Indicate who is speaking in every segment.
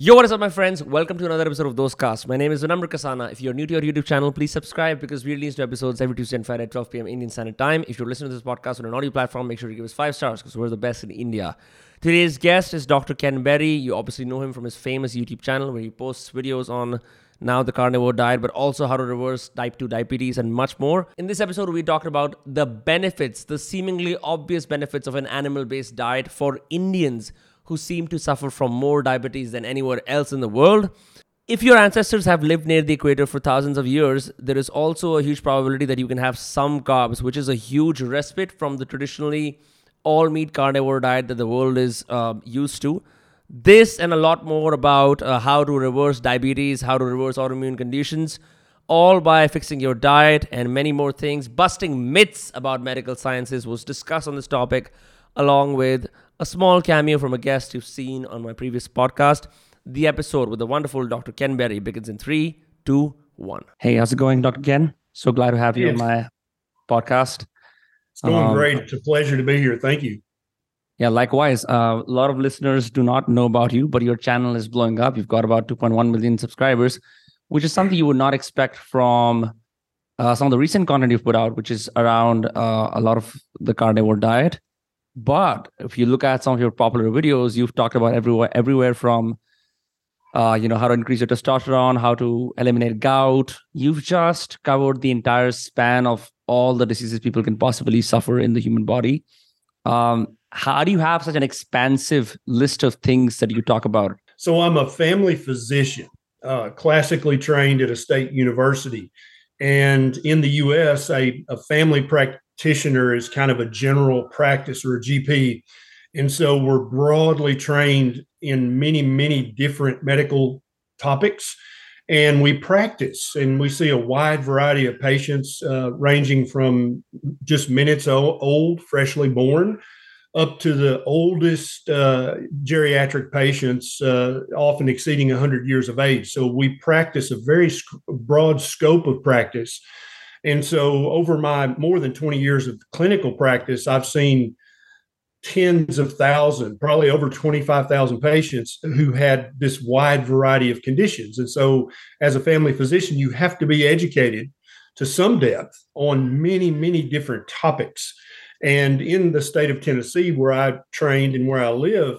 Speaker 1: Yo, what is up, my friends? Welcome to another episode of Those Cast. My name is Vinamr Kasana. If you're new to our YouTube channel, please subscribe because we release new episodes every Tuesday and Friday at 12 p.m. Indian Standard Time. If you're listening to this podcast on an audio platform, make sure to give us five stars because we're the best in India. Today's guest is Dr. Ken Berry. You obviously know him from his famous YouTube channel where he posts videos on now the carnivore diet, but also how to reverse type 2 diabetes and much more. In this episode, we talked about the benefits, the seemingly obvious benefits of an animal based diet for Indians who seem to suffer from more diabetes than anywhere else in the world. If your ancestors have lived near the equator for thousands of years, there is also a huge probability that you can have some carbs, which is a huge respite from the traditionally all meat carnivore diet that the world is uh, used to. This and a lot more about uh, how to reverse diabetes, how to reverse autoimmune conditions, all by fixing your diet and many more things. Busting myths about medical sciences was discussed on this topic, along with a small cameo from a guest you've seen on my previous podcast. The episode with the wonderful Dr. Ken Berry begins in three, two, one. Hey, how's it going, Dr. Ken? So glad to have you yes. on my podcast.
Speaker 2: It's going um, great. It's a pleasure to be here. Thank you.
Speaker 1: Yeah, likewise. Uh, a lot of listeners do not know about you, but your channel is blowing up. You've got about 2.1 million subscribers, which is something you would not expect from uh, some of the recent content you've put out, which is around uh, a lot of the carnivore diet. But if you look at some of your popular videos, you've talked about everywhere, everywhere from, uh, you know, how to increase your testosterone, how to eliminate gout. You've just covered the entire span of all the diseases people can possibly suffer in the human body. Um, how do you have such an expansive list of things that you talk about?
Speaker 2: So I'm a family physician, uh, classically trained at a state university. And in the US, a, a family practice practitioner is kind of a general practice or a GP. And so we're broadly trained in many, many different medical topics. And we practice and we see a wide variety of patients, uh, ranging from just minutes old, freshly born, up to the oldest uh, geriatric patients, uh, often exceeding 100 years of age. So we practice a very sc- broad scope of practice and so, over my more than 20 years of clinical practice, I've seen tens of thousands, probably over 25,000 patients who had this wide variety of conditions. And so, as a family physician, you have to be educated to some depth on many, many different topics. And in the state of Tennessee, where I trained and where I live,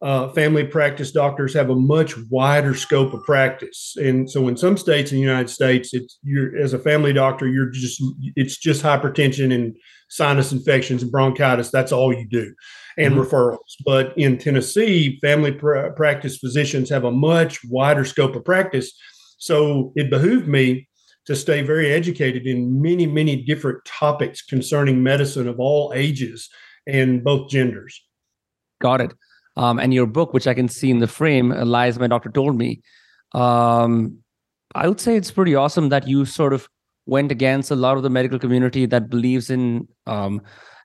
Speaker 2: uh, family practice doctors have a much wider scope of practice, and so in some states in the United States, it's you're as a family doctor, you're just it's just hypertension and sinus infections and bronchitis. That's all you do, and mm-hmm. referrals. But in Tennessee, family pr- practice physicians have a much wider scope of practice. So it behooved me to stay very educated in many, many different topics concerning medicine of all ages and both genders.
Speaker 1: Got it. Um, and your book, which I can see in the frame, uh, Lies My Doctor Told Me. Um, I would say it's pretty awesome that you sort of went against a lot of the medical community that believes in um,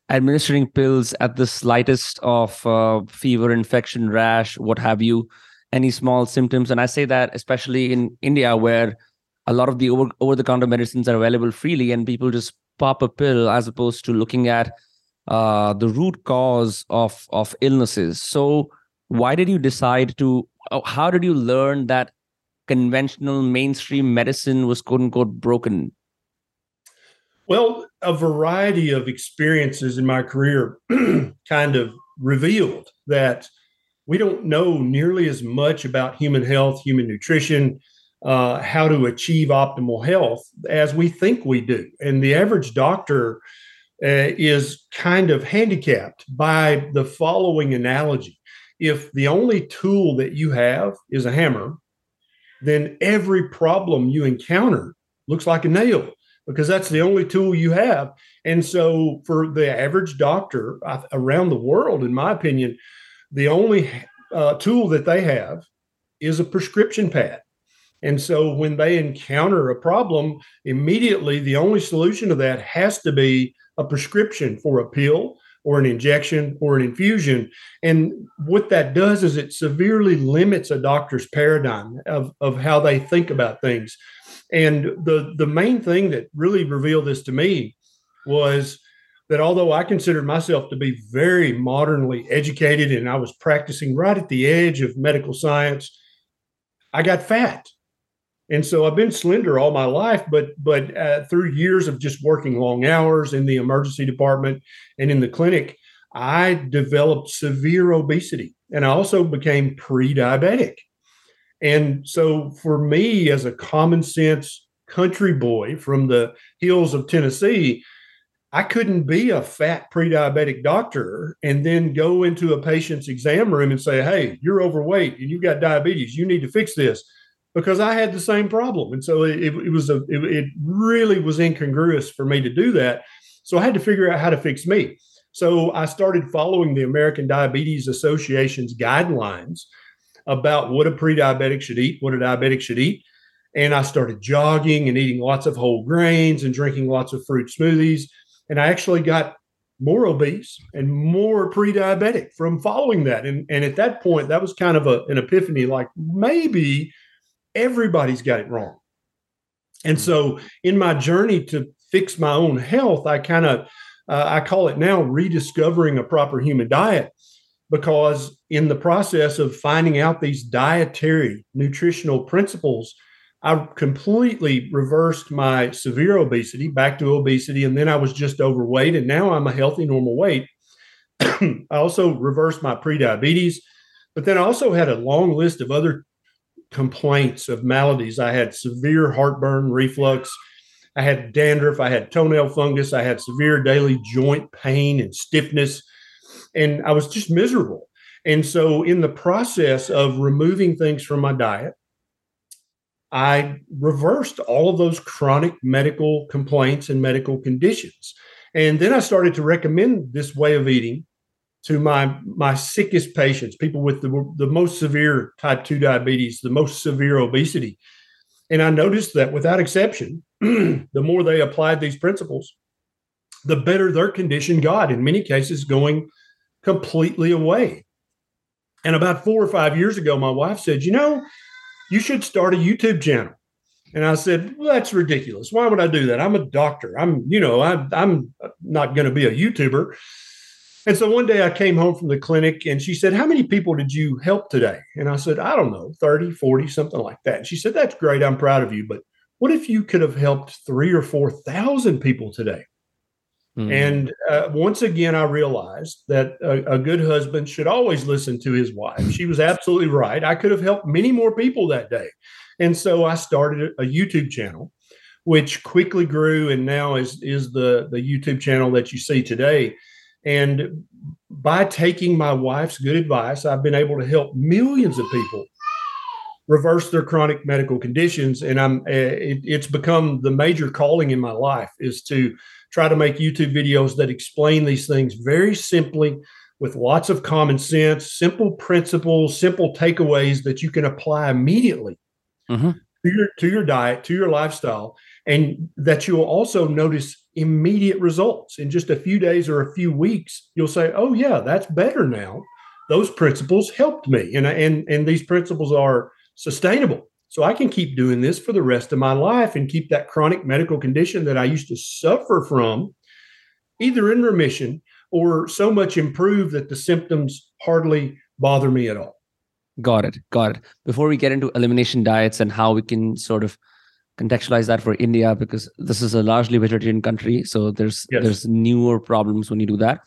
Speaker 1: administering pills at the slightest of uh, fever, infection, rash, what have you, any small symptoms. And I say that especially in India, where a lot of the over, over-the-counter medicines are available freely, and people just pop a pill as opposed to looking at uh, the root cause of of illnesses. So, why did you decide to? Oh, how did you learn that conventional mainstream medicine was quote unquote broken?
Speaker 2: Well, a variety of experiences in my career kind of revealed that we don't know nearly as much about human health, human nutrition, uh, how to achieve optimal health as we think we do. And the average doctor is kind of handicapped by the following analogy. If the only tool that you have is a hammer, then every problem you encounter looks like a nail because that's the only tool you have. And so, for the average doctor around the world, in my opinion, the only uh, tool that they have is a prescription pad. And so, when they encounter a problem, immediately the only solution to that has to be a prescription for a pill or an injection or an infusion. And what that does is it severely limits a doctor's paradigm of, of how they think about things. And the, the main thing that really revealed this to me was that although I considered myself to be very modernly educated and I was practicing right at the edge of medical science, I got fat. And so I've been slender all my life, but but uh, through years of just working long hours in the emergency department and in the clinic, I developed severe obesity, and I also became pre-diabetic. And so for me, as a common sense country boy from the hills of Tennessee, I couldn't be a fat pre-diabetic doctor and then go into a patient's exam room and say, "Hey, you're overweight and you've got diabetes. You need to fix this." Because I had the same problem, and so it, it was a it, it really was incongruous for me to do that. So I had to figure out how to fix me. So I started following the American Diabetes Association's guidelines about what a pre-diabetic should eat, what a diabetic should eat. And I started jogging and eating lots of whole grains and drinking lots of fruit smoothies and I actually got more obese and more pre-diabetic from following that. And, and at that point, that was kind of a, an epiphany like maybe everybody's got it wrong. And so in my journey to fix my own health, I kind of uh, I call it now rediscovering a proper human diet because in the process of finding out these dietary nutritional principles I completely reversed my severe obesity back to obesity, and then I was just overweight, and now I'm a healthy, normal weight. I also reversed my prediabetes, but then I also had a long list of other complaints of maladies. I had severe heartburn, reflux. I had dandruff. I had toenail fungus. I had severe daily joint pain and stiffness. And I was just miserable. And so, in the process of removing things from my diet, I reversed all of those chronic medical complaints and medical conditions. And then I started to recommend this way of eating to my my sickest patients, people with the, the most severe type 2 diabetes, the most severe obesity. And I noticed that without exception, the more they applied these principles, the better their condition got, in many cases, going completely away. And about four or five years ago, my wife said, You know, you should start a YouTube channel. And I said, well, that's ridiculous. Why would I do that? I'm a doctor. I'm, you know, I, I'm not going to be a YouTuber. And so one day I came home from the clinic and she said, How many people did you help today? And I said, I don't know, 30, 40, something like that. And she said, That's great. I'm proud of you. But what if you could have helped three or 4,000 people today? Mm. And uh, once again, I realized that a, a, good husband should always listen to his wife. She was absolutely right. I could have helped many more people that day. And so I started a YouTube channel, which quickly grew and now is, is the, the YouTube channel that you see today. And by taking my wife's good advice, I've been able to help millions of people reverse their chronic medical conditions. And I'm, eh, it, it's become the major calling in my life is to try to make YouTube videos that explain these things very simply with lots of common sense, simple principles, simple takeaways that you can apply immediately mm-hmm. to, your, to your diet, to your lifestyle, and that you'll also notice immediate results in just a few days or a few weeks. You'll say, "Oh yeah, that's better now." Those principles helped me, and and and these principles are sustainable. So I can keep doing this for the rest of my life and keep that chronic medical condition that I used to suffer from either in remission or so much improved that the symptoms hardly bother me at all.
Speaker 1: Got it. Got it. Before we get into elimination diets and how we can sort of contextualize that for India, because this is a largely vegetarian country, so there's yes. there's newer problems when you do that.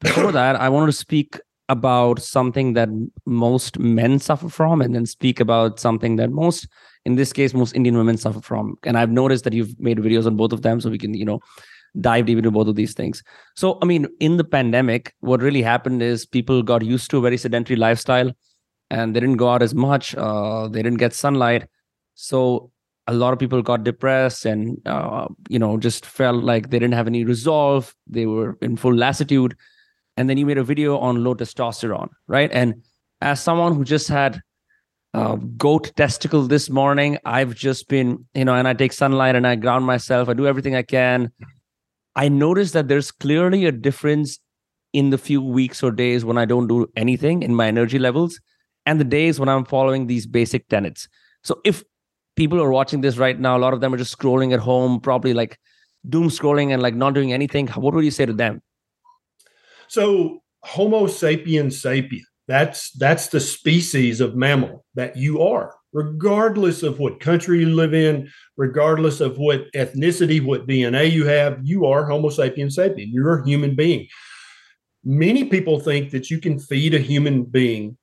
Speaker 1: Before that, I wanted to speak about something that most men suffer from and then speak about something that most in this case most indian women suffer from and i've noticed that you've made videos on both of them so we can you know dive deep into both of these things so i mean in the pandemic what really happened is people got used to a very sedentary lifestyle and they didn't go out as much uh, they didn't get sunlight so a lot of people got depressed and uh, you know just felt like they didn't have any resolve they were in full lassitude and then you made a video on low testosterone, right? And as someone who just had uh, goat testicle this morning, I've just been, you know, and I take sunlight and I ground myself. I do everything I can. I noticed that there's clearly a difference in the few weeks or days when I don't do anything in my energy levels and the days when I'm following these basic tenets. So if people are watching this right now, a lot of them are just scrolling at home, probably like doom scrolling and like not doing anything. What would you say to them?
Speaker 2: So, Homo sapiens sapiens That's that's the species of mammal that you are, regardless of what country you live in, regardless of what ethnicity, what DNA you have. You are Homo sapiens sapien. You're a human being. Many people think that you can feed a human being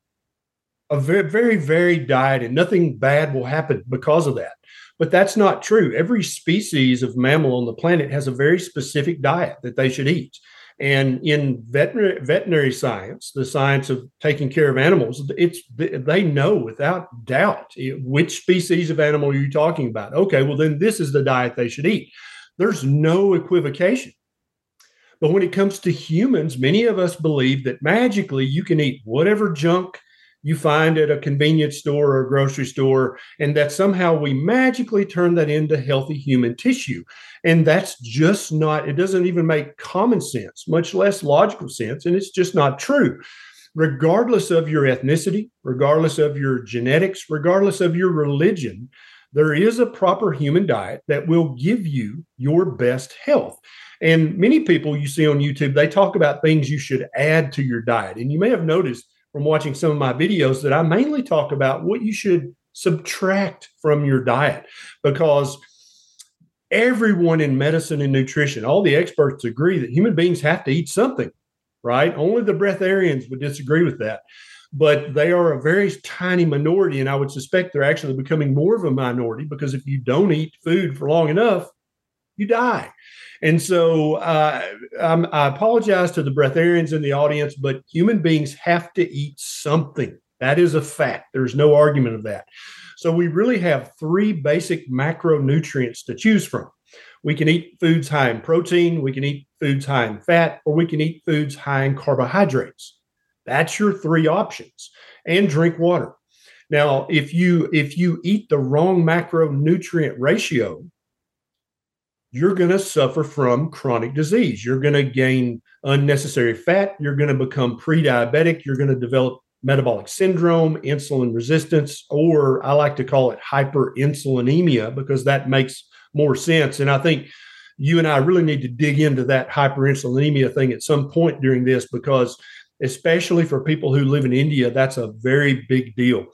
Speaker 2: a very, very varied diet and nothing bad will happen because of that. But that's not true. Every species of mammal on the planet has a very specific diet that they should eat. And in veterinary, veterinary science, the science of taking care of animals, it's they know without doubt which species of animal are you talking about. Okay, well then this is the diet they should eat. There's no equivocation. But when it comes to humans, many of us believe that magically you can eat whatever junk you find at a convenience store or a grocery store, and that somehow we magically turn that into healthy human tissue. And that's just not, it doesn't even make common sense, much less logical sense. And it's just not true. Regardless of your ethnicity, regardless of your genetics, regardless of your religion, there is a proper human diet that will give you your best health. And many people you see on YouTube, they talk about things you should add to your diet. And you may have noticed from watching some of my videos that I mainly talk about what you should subtract from your diet because everyone in medicine and nutrition, all the experts agree that human beings have to eat something, right? Only the breatharians would disagree with that. But they are a very tiny minority, and I would suspect they're actually becoming more of a minority because if you don't eat food for long enough, you die. And so uh, i apologize to the breatharians in the audience, but human beings have to eat something. That is a fact. There's no argument of that. So we really have three basic macronutrients to choose from. We can eat foods high in protein, we can eat foods high in fat, or we can eat foods high in carbohydrates. That's your three options. And drink water. Now, if you if you eat the wrong macronutrient ratio, you're going to suffer from chronic disease. You're going to gain unnecessary fat. You're going to become pre diabetic. You're going to develop metabolic syndrome, insulin resistance, or I like to call it hyperinsulinemia because that makes more sense. And I think you and I really need to dig into that hyperinsulinemia thing at some point during this because, especially for people who live in India, that's a very big deal.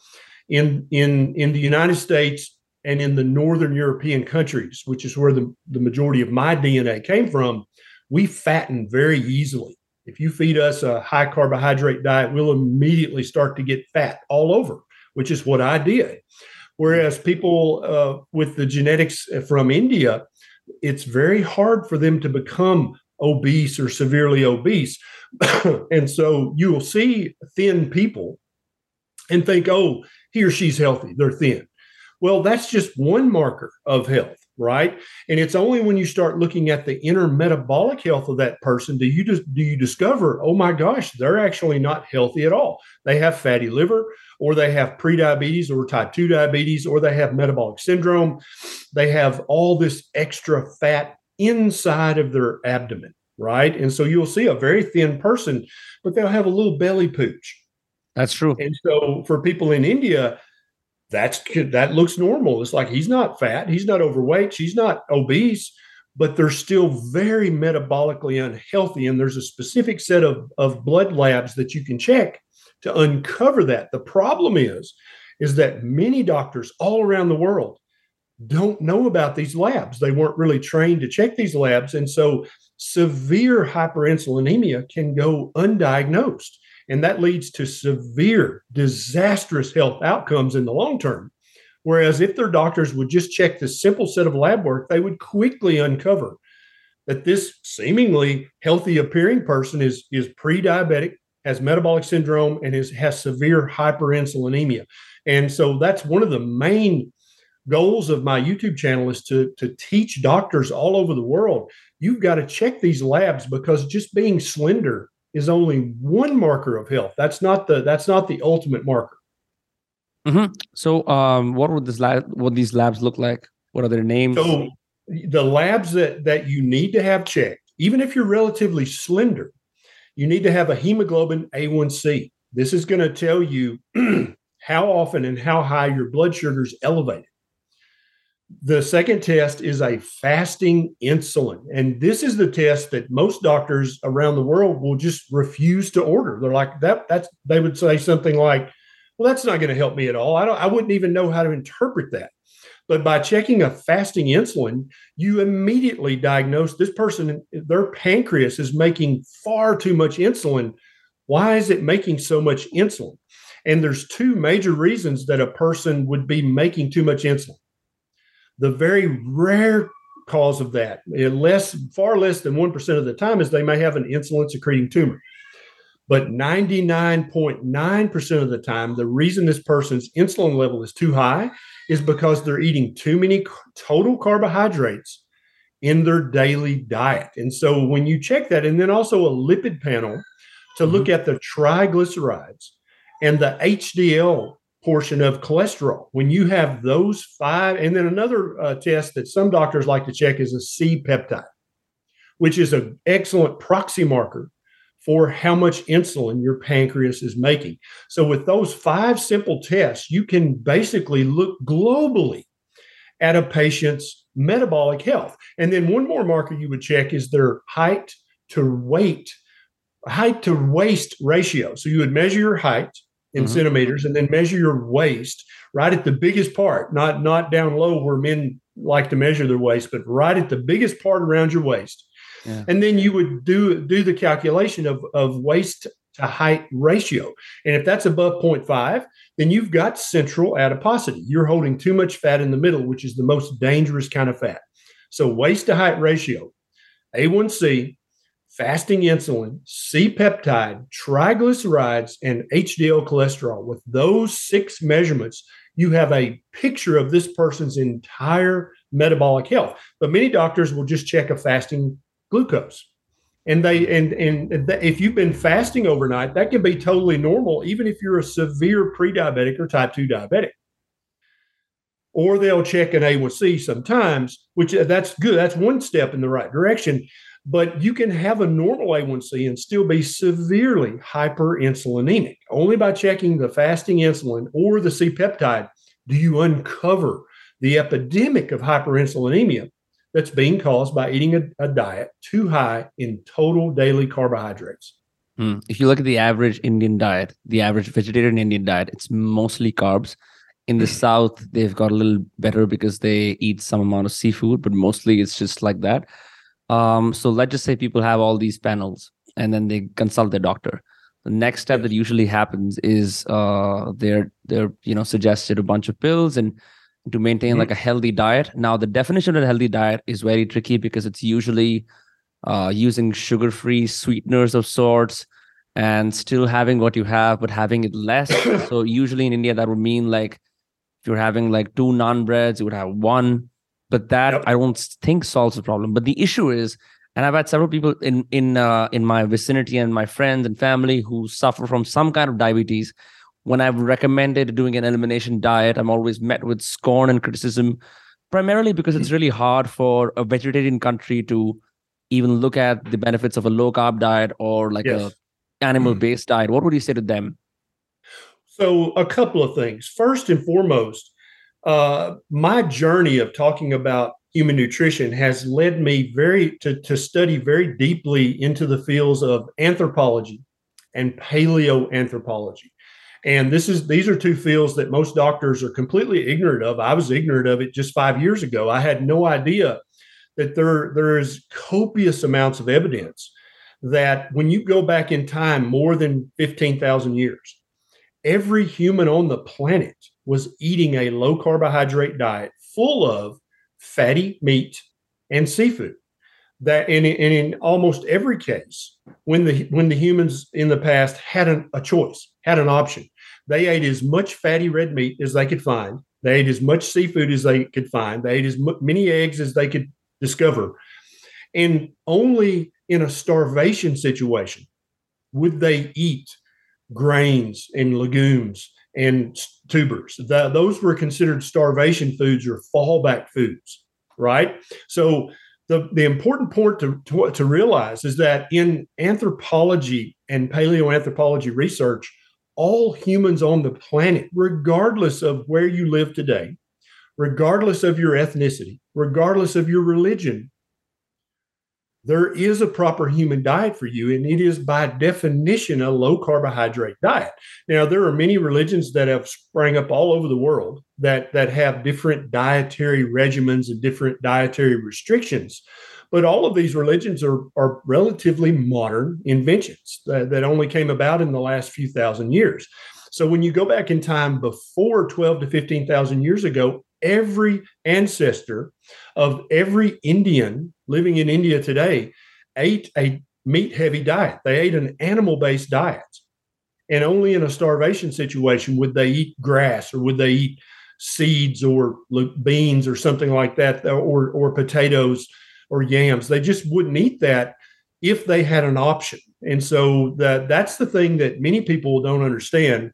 Speaker 2: In, in, in the United States, and in the northern European countries, which is where the, the majority of my DNA came from, we fatten very easily. If you feed us a high carbohydrate diet, we'll immediately start to get fat all over, which is what I did. Whereas people uh, with the genetics from India, it's very hard for them to become obese or severely obese. and so you will see thin people and think, oh, he or she's healthy, they're thin. Well, that's just one marker of health, right? And it's only when you start looking at the inner metabolic health of that person do you just do you discover, oh my gosh, they're actually not healthy at all. They have fatty liver, or they have prediabetes or type 2 diabetes, or they have metabolic syndrome. They have all this extra fat inside of their abdomen, right? And so you'll see a very thin person, but they'll have a little belly pooch.
Speaker 1: That's true.
Speaker 2: And so for people in India, that's that looks normal. It's like he's not fat, he's not overweight, she's not obese, but they're still very metabolically unhealthy. And there's a specific set of, of blood labs that you can check to uncover that. The problem is, is that many doctors all around the world don't know about these labs. They weren't really trained to check these labs. And so severe hyperinsulinemia can go undiagnosed. And that leads to severe, disastrous health outcomes in the long term. Whereas if their doctors would just check this simple set of lab work, they would quickly uncover that this seemingly healthy appearing person is, is pre diabetic, has metabolic syndrome, and is, has severe hyperinsulinemia. And so that's one of the main goals of my YouTube channel is to, to teach doctors all over the world. You've got to check these labs because just being slender is only one marker of health. That's not the that's not the ultimate marker.
Speaker 1: Mm-hmm. So, um, what would this lab? What these labs look like? What are their names?
Speaker 2: So, the labs that that you need to have checked, even if you're relatively slender, you need to have a hemoglobin A1C. This is going to tell you how often and how high your blood sugar is elevated. The second test is a fasting insulin. And this is the test that most doctors around the world will just refuse to order. They're like, that that's they would say something like, well, that's not going to help me at all. I don't I wouldn't even know how to interpret that. But by checking a fasting insulin, you immediately diagnose this person, their pancreas is making far too much insulin. Why is it making so much insulin? And there's two major reasons that a person would be making too much insulin. The very rare cause of that, less, far less than 1% of the time, is they may have an insulin secreting tumor. But 99.9% of the time, the reason this person's insulin level is too high is because they're eating too many total carbohydrates in their daily diet. And so when you check that, and then also a lipid panel to look mm-hmm. at the triglycerides and the HDL portion of cholesterol, when you have those five, and then another uh, test that some doctors like to check is a C peptide, which is an excellent proxy marker for how much insulin your pancreas is making. So, with those five simple tests, you can basically look globally at a patient's metabolic health. And then one more marker you would check is their height to weight, height to waist ratio. So, you would measure your height in mm-hmm. centimeters and then measure your waist right at the biggest part, not, not down low where men like to measure their waist, but right at the biggest part around your waist and then you would do do the calculation of, of waist to height ratio. And if that's above 0.5, then you've got central adiposity. You're holding too much fat in the middle, which is the most dangerous kind of fat. So waist to height ratio, A1C, fasting insulin, C peptide, triglycerides, and HDL cholesterol. With those six measurements, you have a picture of this person's entire metabolic health. But many doctors will just check a fasting glucose. And they and and if you've been fasting overnight, that can be totally normal, even if you're a severe pre-diabetic or type 2 diabetic. Or they'll check an A1C sometimes, which uh, that's good. That's one step in the right direction. But you can have a normal A1C and still be severely hyperinsulinemic. Only by checking the fasting insulin or the C peptide do you uncover the epidemic of hyperinsulinemia that's being caused by eating a, a diet too high in total daily carbohydrates.
Speaker 1: Mm. If you look at the average Indian diet, the average vegetarian Indian diet, it's mostly carbs. In the South, they've got a little better because they eat some amount of seafood, but mostly it's just like that. Um, so let's just say people have all these panels and then they consult their doctor. The next step that usually happens is uh, they're they're you know suggested a bunch of pills and to maintain mm-hmm. like a healthy diet. Now, the definition of a healthy diet is very tricky because it's usually uh, using sugar free sweeteners of sorts and still having what you have, but having it less. so, usually in India, that would mean like if you're having like two naan breads, you would have one. But that yep. I don't think solves the problem. But the issue is, and I've had several people in in uh, in my vicinity and my friends and family who suffer from some kind of diabetes when I've recommended doing an elimination diet, I'm always met with scorn and criticism, primarily because it's really hard for a vegetarian country to even look at the benefits of a low carb diet or like yes. a animal based diet. What would you say to them?
Speaker 2: So, a couple of things. First and foremost, uh, my journey of talking about human nutrition has led me very to, to study very deeply into the fields of anthropology and paleoanthropology. And this is these are two fields that most doctors are completely ignorant of. I was ignorant of it just five years ago. I had no idea that there there is copious amounts of evidence that when you go back in time more than 15,000 years, every human on the planet was eating a low carbohydrate diet full of fatty meat and seafood. That in, in almost every case when the when the humans in the past had an, a choice had an option they ate as much fatty red meat as they could find. They ate as much seafood as they could find. They ate as many eggs as they could discover. And only in a starvation situation would they eat grains and legumes and tubers. The, those were considered starvation foods or fallback foods right? So the, the important point to, to, to realize is that in anthropology and paleoanthropology research, all humans on the planet, regardless of where you live today, regardless of your ethnicity, regardless of your religion, there is a proper human diet for you, and it is by definition a low carbohydrate diet. Now, there are many religions that have sprang up all over the world that, that have different dietary regimens and different dietary restrictions. But all of these religions are, are relatively modern inventions that, that only came about in the last few thousand years. So when you go back in time before 12 to 15,000 years ago, every ancestor of every Indian living in India today ate a meat heavy diet. They ate an animal based diet. And only in a starvation situation would they eat grass or would they eat seeds or beans or something like that or, or potatoes or yams. They just wouldn't eat that if they had an option. And so that that's the thing that many people don't understand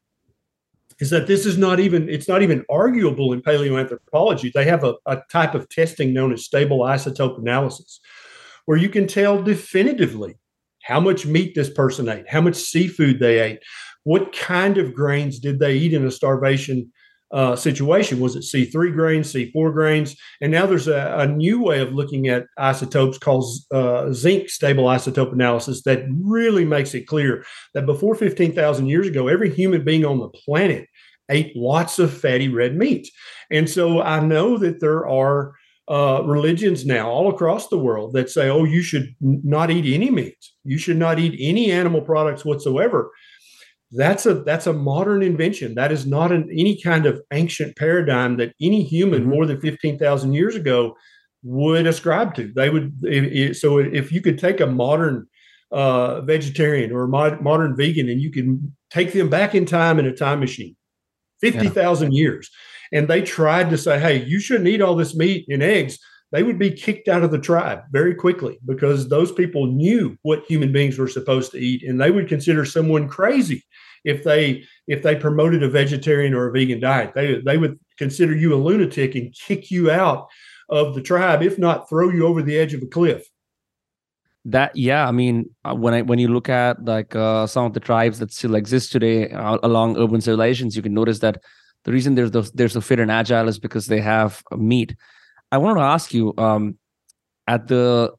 Speaker 2: is that this is not even it's not even arguable in paleoanthropology. They have a, a type of testing known as stable isotope analysis, where you can tell definitively how much meat this person ate, how much seafood they ate, what kind of grains did they eat in a starvation uh, situation. Was it C3 grains, C4 grains? And now there's a, a new way of looking at isotopes called uh, zinc stable isotope analysis that really makes it clear that before 15,000 years ago, every human being on the planet ate lots of fatty red meat. And so I know that there are uh, religions now all across the world that say, oh, you should not eat any meat. You should not eat any animal products whatsoever that's a that's a modern invention that is not an, any kind of ancient paradigm that any human mm-hmm. more than 15,000 years ago would ascribe to they would if, so if you could take a modern uh, vegetarian or mod, modern vegan and you can take them back in time in a time machine 50,000 yeah. years and they tried to say hey you shouldn't eat all this meat and eggs they would be kicked out of the tribe very quickly because those people knew what human beings were supposed to eat. And they would consider someone crazy if they if they promoted a vegetarian or a vegan diet. They they would consider you a lunatic and kick you out of the tribe if not throw you over the edge of a cliff.
Speaker 1: That yeah i mean uh, when i when you look at like uh, some of the tribes that still exist today uh, along urban civilizations you can notice that the reason they're, they're so fit and agile is because they have meat I wanted to ask you um, at the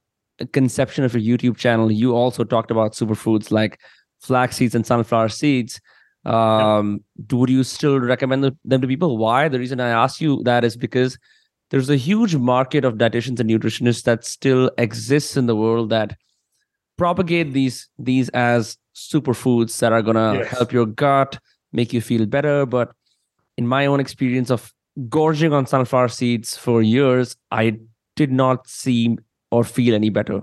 Speaker 1: conception of your YouTube channel, you also talked about superfoods like flax seeds and sunflower seeds. Um, yep. Would you still recommend them to people? Why? The reason I ask you that is because there's a huge market of dietitians and nutritionists that still exists in the world that propagate these these as superfoods that are gonna yes. help your gut, make you feel better. But in my own experience of gorging on sunflower seeds for years, I did not see or feel any better.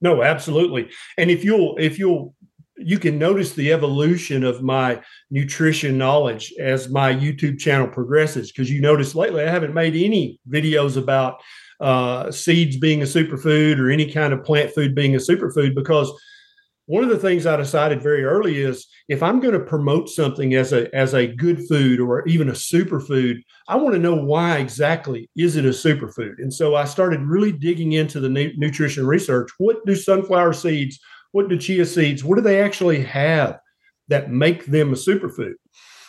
Speaker 2: No, absolutely. And if you'll, if you'll, you can notice the evolution of my nutrition knowledge as my YouTube channel progresses. Because you notice lately, I haven't made any videos about uh, seeds being a superfood or any kind of plant food being a superfood because one of the things I decided very early is if I'm going to promote something as a as a good food or even a superfood, I want to know why exactly is it a superfood. And so I started really digging into the nu- nutrition research. What do sunflower seeds? What do chia seeds? What do they actually have that make them a superfood?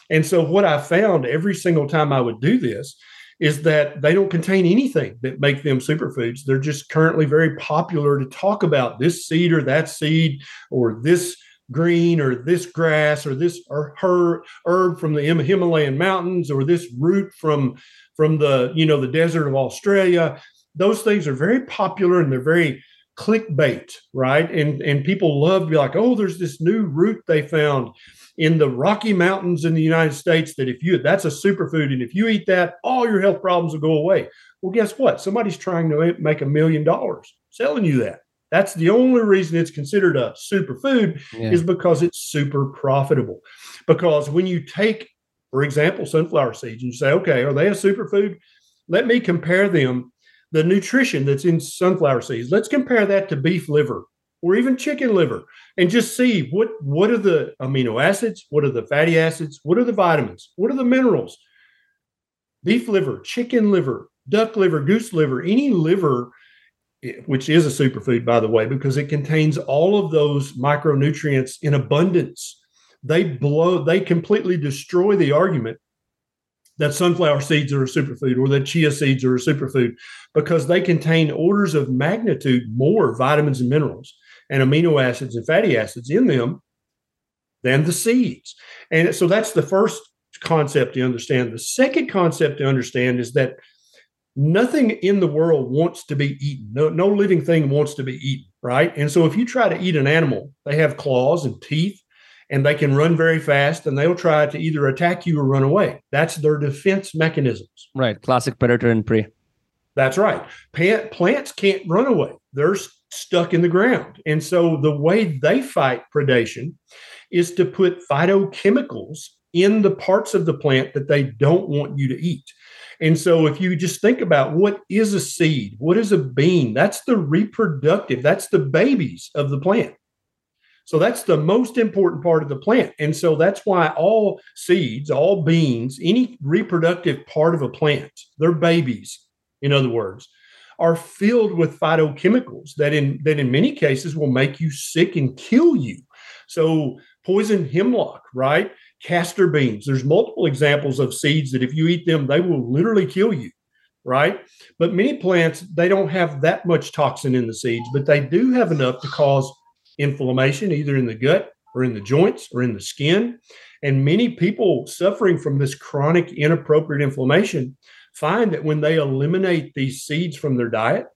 Speaker 2: And so what I found every single time I would do this is that they don't contain anything that make them superfoods. They're just currently very popular to talk about this seed or that seed or this green or this grass or this or her herb from the Himalayan mountains or this root from from the you know the desert of Australia. Those things are very popular and they're very clickbait, right? And and people love to be like, oh, there's this new root they found in the Rocky Mountains in the United States that if you that's a superfood and if you eat that, all your health problems will go away. Well, guess what? Somebody's trying to make a million dollars selling you that. That's the only reason it's considered a superfood yeah. is because it's super profitable. Because when you take, for example, sunflower seeds and you say, okay, are they a superfood? Let me compare them, the nutrition that's in sunflower seeds. Let's compare that to beef liver or even chicken liver and just see what what are the amino acids what are the fatty acids what are the vitamins what are the minerals. Beef liver chicken liver duck liver goose liver any liver eh, which is a superfood by the way because it contains all of those micronutrients in abundance. They blow they completely destroy the argument that sunflower seeds are a superfood or that chia seeds are a superfood because they contain orders of magnitude more vitamins and minerals and amino acids and fatty acids in them than the seeds. And so that's the first concept to understand. The second concept to understand is that nothing in the world wants to be eaten. No, no living thing wants to be eaten, right? And so if you try to eat an animal, they have claws and teeth and they can run very fast and they'll try to either attack you or run away. That's their defense mechanisms.
Speaker 1: Right. Classic predator and prey.
Speaker 2: That's right. Plants can't run away. They're stuck in the ground. And so the way they fight predation is to put phytochemicals in the parts of the plant that they don't want you to eat. And so if you just think about what is a seed, what is a bean, that's the reproductive, that's the babies of the plant. So that's the most important part of the plant. And so that's why all seeds, all beans, any reproductive part of a plant, they're babies, in other words, are filled with phytochemicals that in that in many cases will make you sick and kill you. So poison hemlock, right? Castor beans. There's multiple examples of seeds that if you eat them, they will literally kill you, right? But many plants, they don't have that much toxin in the seeds, but they do have enough to cause inflammation either in the gut or in the joints or in the skin. And many people suffering from this chronic inappropriate inflammation find that when they eliminate these seeds from their diet,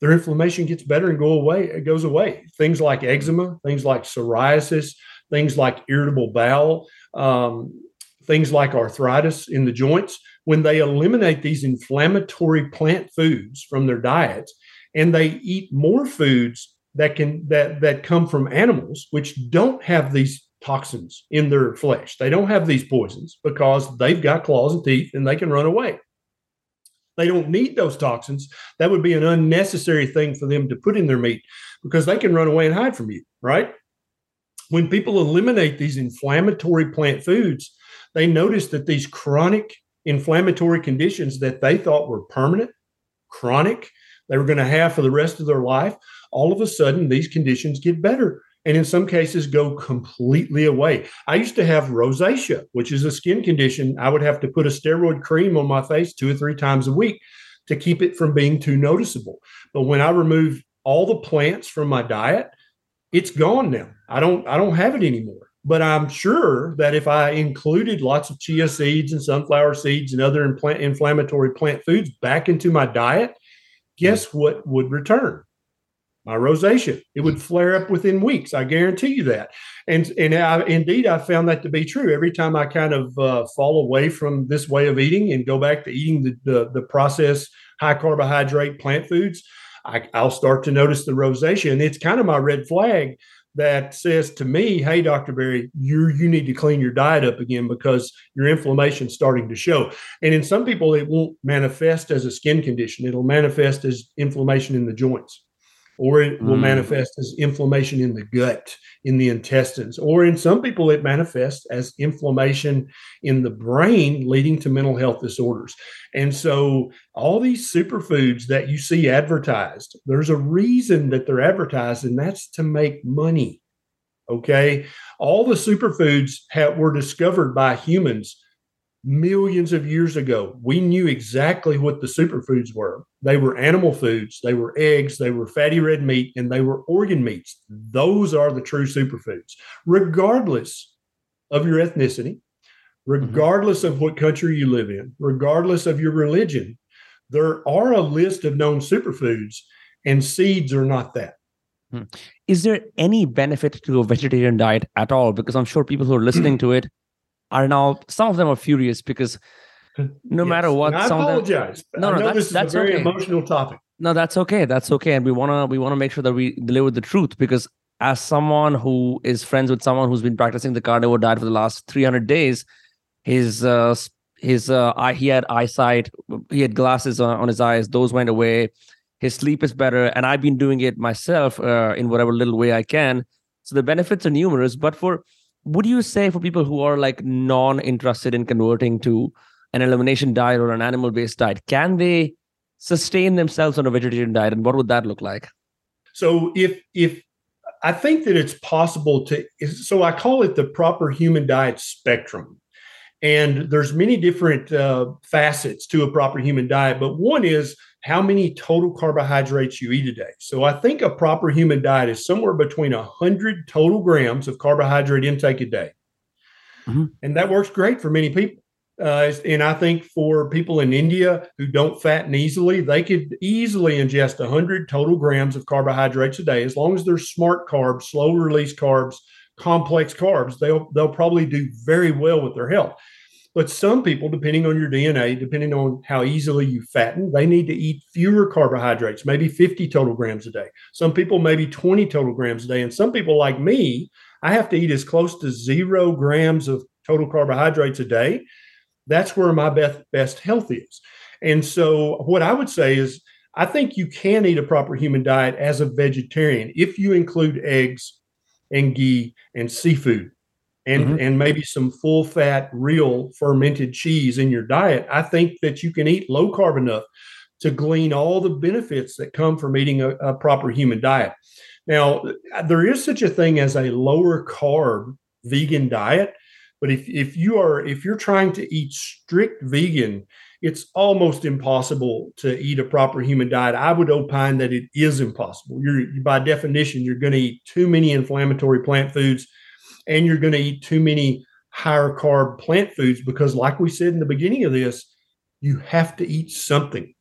Speaker 2: their inflammation gets better and go away. It goes away. Things like eczema, things like psoriasis, things like irritable bowel, um, things like arthritis in the joints. When they eliminate these inflammatory plant foods from their diets, and they eat more foods that can that that come from animals which don't have these toxins in their flesh. They don't have these poisons because they've got claws and teeth and they can run away. They don't need those toxins. That would be an unnecessary thing for them to put in their meat because they can run away and hide from you, right? When people eliminate these inflammatory plant foods, they notice that these chronic inflammatory conditions that they thought were permanent, chronic, they were going to have for the rest of their life, all of a sudden these conditions get better and in some cases go completely away. I used to have rosacea, which is a skin condition. I would have to put a steroid cream on my face two or three times a week to keep it from being too noticeable. But when I remove all the plants from my diet, it's gone now. I don't I don't have it anymore. But I'm sure that if I included lots of chia seeds and sunflower seeds and other inflammatory plant foods back into my diet, hmm. guess what would return? My rosacea. It would flare up within weeks. I guarantee you that. And and I, indeed, I found that to be true. Every time I kind of uh, fall away from this way of eating and go back to eating the the, the processed high carbohydrate plant foods, I, I'll start to notice the rosacea, and it's kind of my red flag that says to me, "Hey, Doctor Berry, you you need to clean your diet up again because your inflammation's starting to show." And in some people, it won't manifest as a skin condition; it'll manifest as inflammation in the joints or it will mm. manifest as inflammation in the gut, in the intestines, or in some people, it manifests as inflammation in the brain, leading to mental health disorders. And so, all these superfoods that you see advertised, there's a reason that they're advertised, and that's to make money. Okay. All the superfoods have, were discovered by humans millions of years ago, we knew exactly what the superfoods were. They were animal foods, they were eggs, they were fatty red meat, and they were organ meats. Those are the true superfoods, regardless of your ethnicity, mm-hmm. regardless mm-hmm. of what country you live in, regardless of your religion. There are a list of known superfoods, and seeds are not that.
Speaker 1: Hmm. There any benefit to a vegetarian diet at all? Because I'm sure people who are listening to it are now some of them are furious because no yes. matter what,
Speaker 2: and I
Speaker 1: some
Speaker 2: apologize.
Speaker 1: Them, no, no, that's,
Speaker 2: this is
Speaker 1: that's
Speaker 2: a very
Speaker 1: okay.
Speaker 2: emotional topic.
Speaker 1: No, that's okay. That's okay, and we wanna we wanna make sure that we deliver the truth because as someone who is friends with someone who's been practicing the carnivore diet for the last 300 days, his uh his uh eye, he had eyesight, he had glasses on, on his eyes, those went away. His sleep is better, and I've been doing it myself uh, in whatever little way I can. So the benefits are numerous, but for would you say for people who are like non-interested in converting to an elimination diet or an animal-based diet, can they sustain themselves on a vegetarian diet, and what would that look like?
Speaker 2: So if if I think that it's possible to, so I call it the proper human diet spectrum. And there's many different uh, facets to a proper human diet, but one is how many total carbohydrates you eat a day. So I think a proper human diet is somewhere between 100 total grams of carbohydrate intake a day. Mm-hmm. And that works great for many people. Uh, and I think for people in India who don't fatten easily, they could easily ingest 100 total grams of carbohydrates a day as long as they're smart carbs, slow release carbs, complex carbs. They'll they'll probably do very well with their health. But some people, depending on your DNA, depending on how easily you fatten, they need to eat fewer carbohydrates, maybe 50 total grams a day. Some people, maybe 20 total grams a day. And some people, like me, I have to eat as close to zero grams of total carbohydrates a day. That's where my best, best health is. And so, what I would say is, I think you can eat a proper human diet as a vegetarian if you include eggs and ghee and seafood and mm-hmm. and maybe some full fat real fermented cheese in your diet i think that you can eat low carb enough to glean all the benefits that come from eating a, a proper human diet now there is such a thing as a lower carb vegan diet but if, if you are if you're trying to eat strict vegan it's almost impossible to eat a proper human diet. I would opine that it is impossible. You're by definition, you're going to eat too many inflammatory plant foods and you're going to eat too many higher carb plant foods because, like we said in the beginning of this, you have to eat something.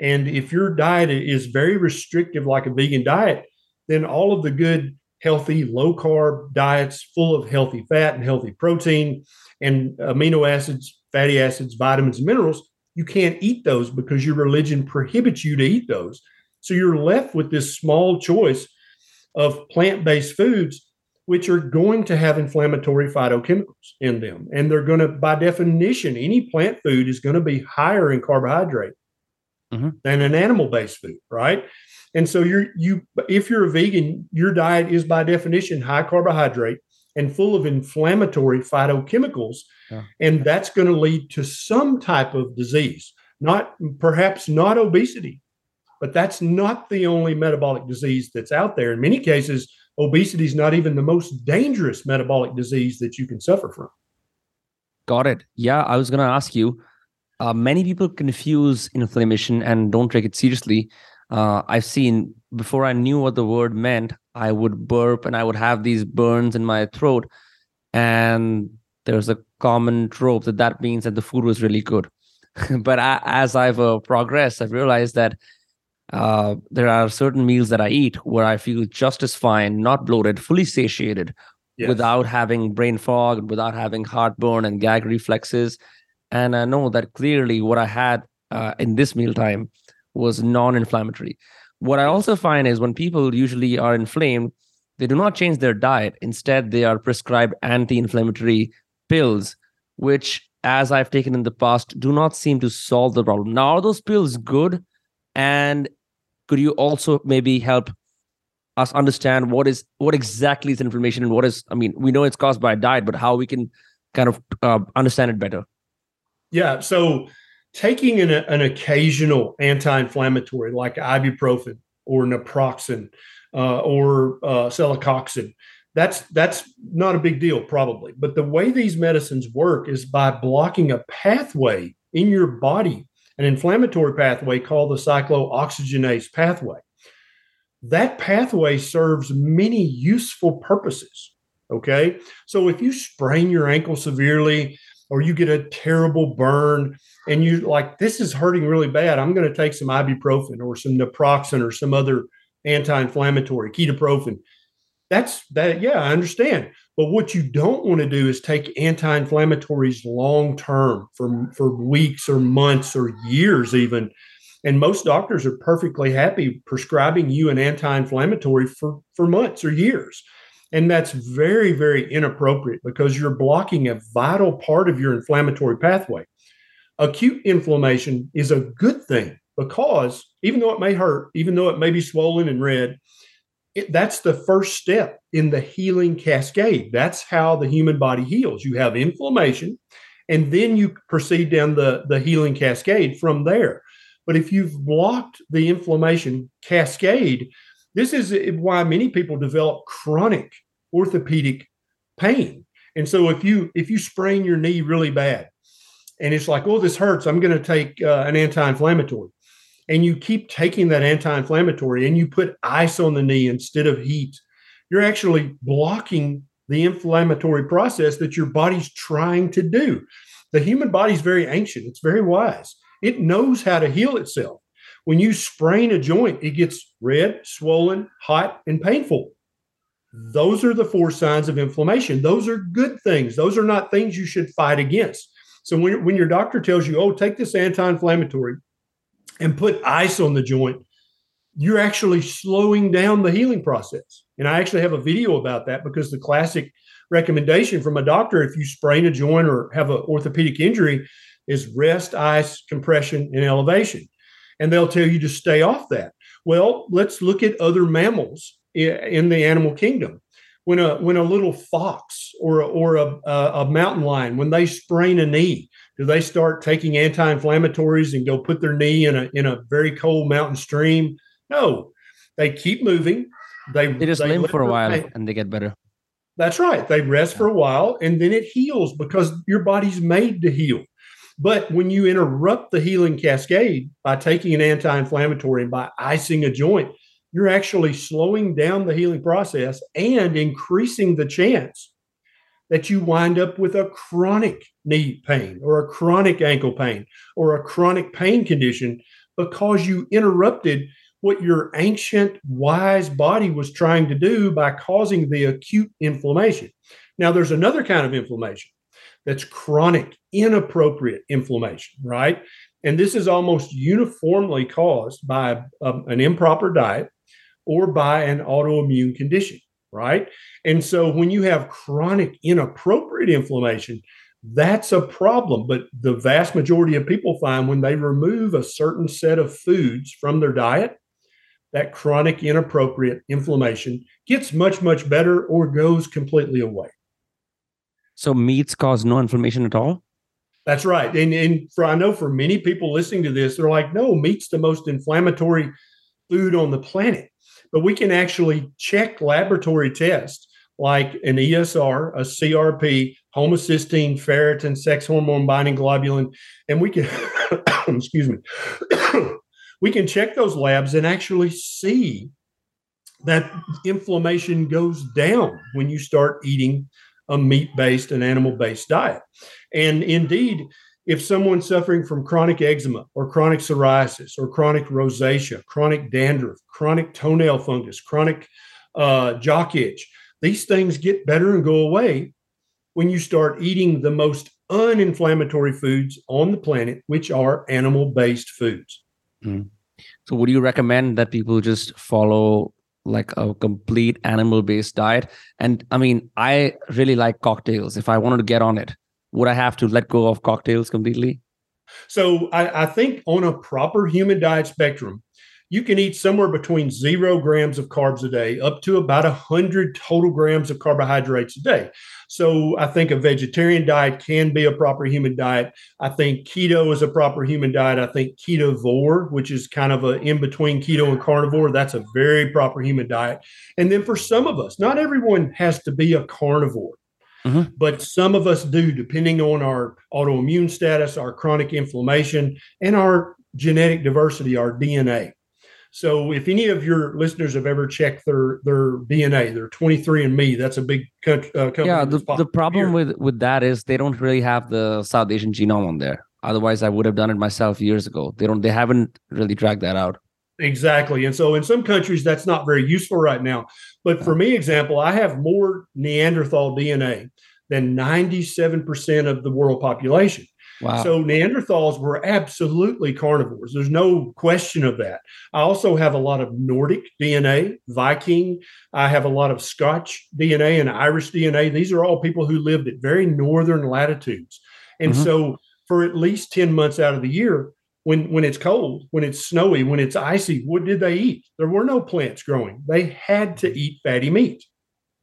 Speaker 2: And if your diet is very restrictive, like a vegan diet, then all of the good, healthy, low carb diets full of healthy fat and healthy protein and amino acids, fatty acids, vitamins, and minerals you can't eat those because your religion prohibits you to eat those. So you're left with this small choice of plant based foods, which are going to have inflammatory phytochemicals in them. And they're going to, by definition, any plant food is going to be higher in carbohydrate mm-hmm. than an animal based food, right? And so you're you if you're a vegan, your diet is by definition high carbohydrate and full of inflammatory phytochemicals. Yeah. And that's going to lead to some type of disease, not perhaps not obesity, but that's not the only metabolic disease that's out there. In many cases, obesity is not even the most dangerous metabolic disease that you can suffer from.
Speaker 1: Got it. Yeah, I was going to ask you. Uh, many people confuse inflammation and don't take it seriously. Uh, I've seen before I knew what the word meant, I would burp and I would have these burns in my throat. And there's a common trope that that means that the food was really good. but I, as I've uh, progressed, I've realized that uh, there are certain meals that I eat where I feel just as fine, not bloated, fully satiated, yes. without having brain fog, without having heartburn and gag reflexes. And I know that clearly what I had uh, in this mealtime was non-inflammatory. What I also find is when people usually are inflamed, they do not change their diet. Instead, they are prescribed anti-inflammatory pills, which, as I've taken in the past, do not seem to solve the problem. Now, are those pills good? And could you also maybe help us understand what is what exactly is inflammation and what is? I mean, we know it's caused by a diet, but how we can kind of uh, understand it better?
Speaker 2: Yeah. So taking an, an occasional anti-inflammatory like ibuprofen or naproxen uh, or uh, celecoxib that's that's not a big deal probably but the way these medicines work is by blocking a pathway in your body an inflammatory pathway called the cyclooxygenase pathway. That pathway serves many useful purposes okay? So if you sprain your ankle severely or you get a terrible burn and you like this is hurting really bad. I'm going to take some ibuprofen or some naproxen or some other anti-inflammatory ketoprofen that's that yeah i understand but what you don't want to do is take anti-inflammatories long term for for weeks or months or years even. And most doctors are perfectly happy prescribing you an anti-inflammatory for for months or years. And that's very very inappropriate because you're blocking a vital part of your inflammatory pathway. Acute inflammation is a good thing because even though it may hurt, even though it may be swollen and red, it, that's the first step in the healing cascade. That's how the human body heals. You have inflammation, and then you proceed down the, the healing cascade from there. But if you've blocked the inflammation cascade, this is why many people develop chronic orthopedic pain And so if you if you sprain your knee really bad, and it's like, oh, this hurts, I'm going to take uh, an anti-inflammatory, and you keep taking that anti-inflammatory, and you put ice on the knee instead of heat, you're actually blocking the inflammatory process that your body's trying to do. The human body's very ancient; it's very wise. It knows how to heal itself. When you sprain a joint, it gets red, swollen, hot, and painful. Those are the four signs of inflammation. Those are good things. Those are not things you should fight against. So when, when your doctor tells you, oh, take this anti inflammatory and put ice on the joint, you're actually slowing down the healing process. And I actually have a video about that because the classic recommendation from a doctor if you sprain a joint or have an orthopedic injury is rest, ice, compression, and elevation and they'll tell you to stay off that. Well, let's look at other mammals in the animal kingdom. When a when a little fox or a, or a, a mountain lion when they sprain a knee, do they start taking anti-inflammatories and go put their knee in a in a very cold mountain stream? No, they keep moving. They
Speaker 1: they just they limp for a while pain. and they get better.
Speaker 2: That's right. They rest for a while and then it heals because your body's made to heal. But when you interrupt the healing cascade by taking an anti inflammatory and by icing a joint, you're actually slowing down the healing process and increasing the chance that you wind up with a chronic knee pain or a chronic ankle pain or a chronic pain condition because you interrupted what your ancient wise body was trying to do by causing the acute inflammation. Now, there's another kind of inflammation that's chronic, inappropriate inflammation, right? And this is almost uniformly caused by a, an improper diet or by an autoimmune condition, right? And so when you have chronic, inappropriate inflammation, that's a problem. But the vast majority of people find when they remove a certain set of foods from their diet, that chronic, inappropriate inflammation gets much, much better or goes completely away.
Speaker 1: So meats cause no inflammation at all?
Speaker 2: That's right. And, and for I know for many people listening to this, they're like, no, meat's the most inflammatory food on the planet. But we can actually check laboratory tests like an ESR, a CRP, homocysteine, ferritin, sex hormone binding globulin, and we can excuse me, we can check those labs and actually see that inflammation goes down when you start eating a meat based and animal based diet. And indeed, if someone's suffering from chronic eczema or chronic psoriasis or chronic rosacea, chronic dandruff, chronic toenail fungus, chronic uh, jock itch, these things get better and go away when you start eating the most uninflammatory foods on the planet, which are animal based foods.
Speaker 1: Mm. So, would you recommend that people just follow like a complete animal based diet. And I mean, I really like cocktails. If I wanted to get on it, would I have to let go of cocktails completely?
Speaker 2: So I, I think on a proper human diet spectrum, you can eat somewhere between zero grams of carbs a day up to about 100 total grams of carbohydrates a day. So I think a vegetarian diet can be a proper human diet. I think keto is a proper human diet. I think ketovore, which is kind of a in between keto and carnivore, that's a very proper human diet. And then for some of us, not everyone has to be a carnivore. Mm-hmm. But some of us do, depending on our autoimmune status, our chronic inflammation, and our genetic diversity, our DNA. So if any of your listeners have ever checked their their DNA, their 23andMe, that's a big co- uh, company.
Speaker 1: Yeah, the, the problem here. with with that is they don't really have the South Asian genome on there. Otherwise, I would have done it myself years ago. They don't. They haven't really tracked that out.
Speaker 2: Exactly. And so in some countries, that's not very useful right now. But for me, example, I have more Neanderthal DNA than 97% of the world population. Wow. So Neanderthals were absolutely carnivores. There's no question of that. I also have a lot of Nordic DNA, Viking. I have a lot of Scotch DNA and Irish DNA. These are all people who lived at very northern latitudes. And mm-hmm. so for at least 10 months out of the year, when when it's cold, when it's snowy, when it's icy, what did they eat? There were no plants growing. They had to eat fatty meat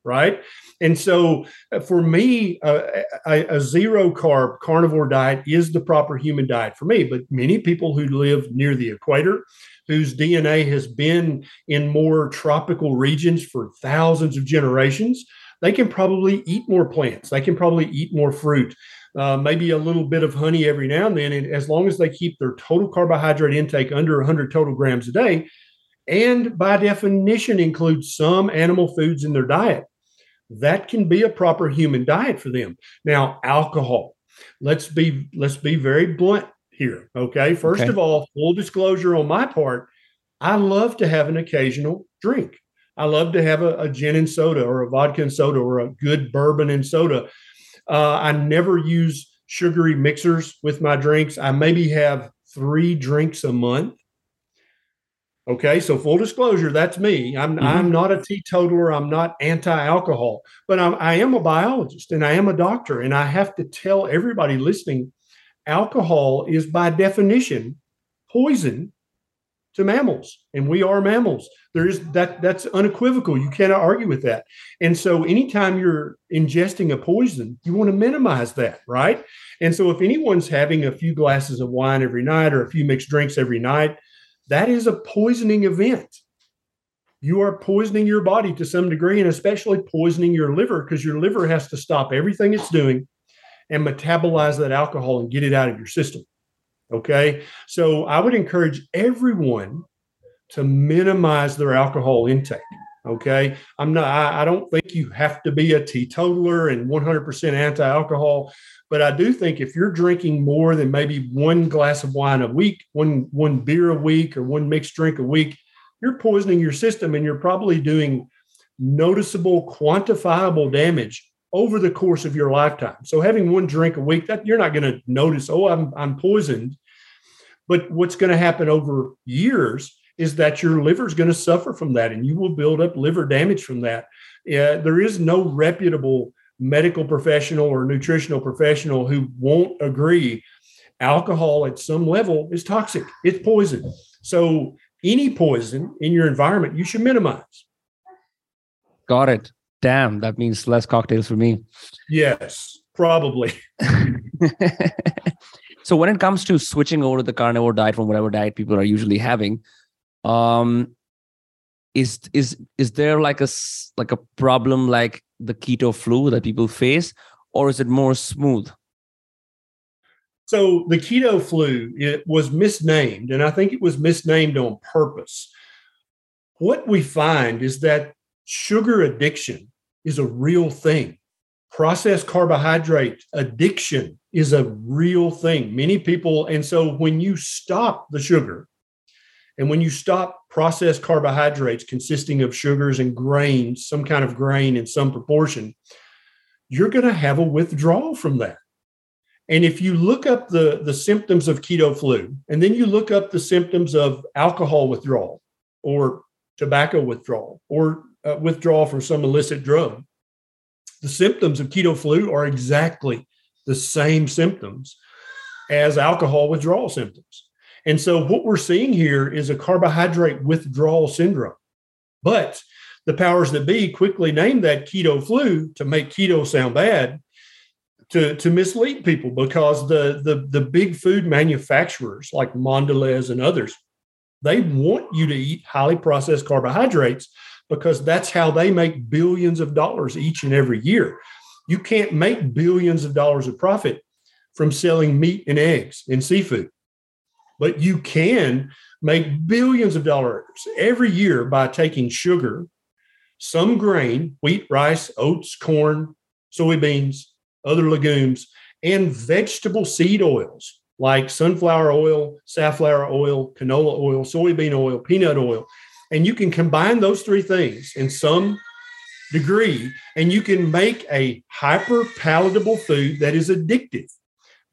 Speaker 2: right? And so uh, for me, uh, a, a, zero carb carnivore diet is the proper human diet for me. But many people who live near the equator, whose DNA has been in more tropical regions for thousands of generations, they can probably eat more plants. They can probably eat more fruit, uh, maybe a little bit of honey every now and then. And as long as they keep their total carbohydrate intake under 100 total grams a day, and by definition include some animal foods in their diet, that can be a proper human diet for them. Now, alcohol. Let's be let's be very blunt here. Okay. First
Speaker 1: Okay.
Speaker 2: of all, full disclosure on my part, I love to have an occasional drink. I love to have a, a gin and soda or a vodka and soda or a good bourbon and soda. Uh, I never use sugary mixers with my drinks. I maybe have three drinks a month. Okay, so full disclosure, that's me. I'm
Speaker 1: Mhm.
Speaker 2: I'm not a teetotaler. I'm not anti-alcohol, but I'm, I am a biologist and I am a doctor, and I have to tell everybody listening, alcohol is by definition poison to mammals, and we are mammals. There is that that's unequivocal. You cannot argue with that. And so, anytime you're ingesting a poison, you want to minimize that, right? And so, if anyone's having a few glasses of wine every night or a few mixed drinks every night, that is a poisoning event. You are poisoning your body to some degree, and especially poisoning your liver because your liver has to stop everything it's doing and metabolize that alcohol and get it out of your system. Okay. So I would encourage everyone to minimize their alcohol intake. Okay. I'm not, I, I don't think you have to be a teetotaler and 100% anti alcohol, but I do think if you're drinking more than maybe one glass of wine a week, one, one beer a week, or one mixed drink a week, you're poisoning your system and you're probably doing noticeable, quantifiable damage over the course of your lifetime. So having one drink a week, that you're not going to notice, oh, I'm, I'm poisoned. But what's going to happen over years is that your liver is going to suffer from that and you will build up liver damage from that. There is no reputable medical professional or nutritional professional who won't agree alcohol at some level is toxic. It's poison. So any poison in your environment you should minimize.
Speaker 1: Got it. Damn, that means less cocktails for me.
Speaker 2: Yes, probably.
Speaker 1: so when it comes to switching over to the carnivore diet from whatever diet people are usually having, um, is is is there like a like a problem like the keto flu that people face, or is it more smooth?
Speaker 2: So the keto flu it was misnamed, and I think it was misnamed on purpose. What we find is that sugar addiction is a real thing. Processed carbohydrate addiction is a real thing. Many people, and so when you stop the sugar, and when you stop processed carbohydrates consisting of sugars and grains, some kind of grain in some proportion, you're going to have a withdrawal from that. And if you look up the, the symptoms of keto flu, and then you look up the symptoms of alcohol withdrawal or tobacco withdrawal or uh, withdrawal from some illicit drug, the symptoms of keto flu are exactly the same symptoms as alcohol withdrawal symptoms. And so what we're seeing here is a carbohydrate withdrawal syndrome. But the powers that be quickly named that keto flu to make keto sound bad to, to mislead people because the, the, the big food manufacturers like Mondelez and others, they want you to eat highly processed carbohydrates because that's how they make billions of dollars each and every year. You can't make billions of dollars of profit from selling meat and eggs and seafood, but you can make billions of dollars every year by taking sugar, some grain, wheat, rice, oats, corn, soybeans, other legumes, and vegetable seed oils like sunflower oil, safflower oil, canola oil, soybean oil, peanut oil. And you can combine those three things in some degree, and you can make a hyper palatable food that is addictive.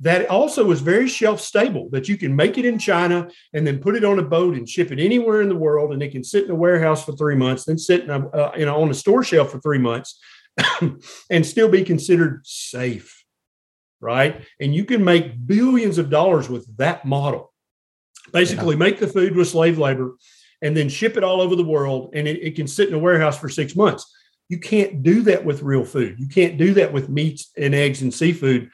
Speaker 2: That also is very shelf stable, that you can make it in China and then put it on a boat and ship it anywhere in the world. And it can sit in a warehouse for three months, then sit in a, uh, you know, on a store shelf for three months and still be considered safe. Right. And you can make billions of dollars with that model. Basically, yeah. make the food with slave labor and then ship it all over the world. And it, it can sit in a warehouse for six months. You can't do that with real food. You can't do that with meats and eggs and seafood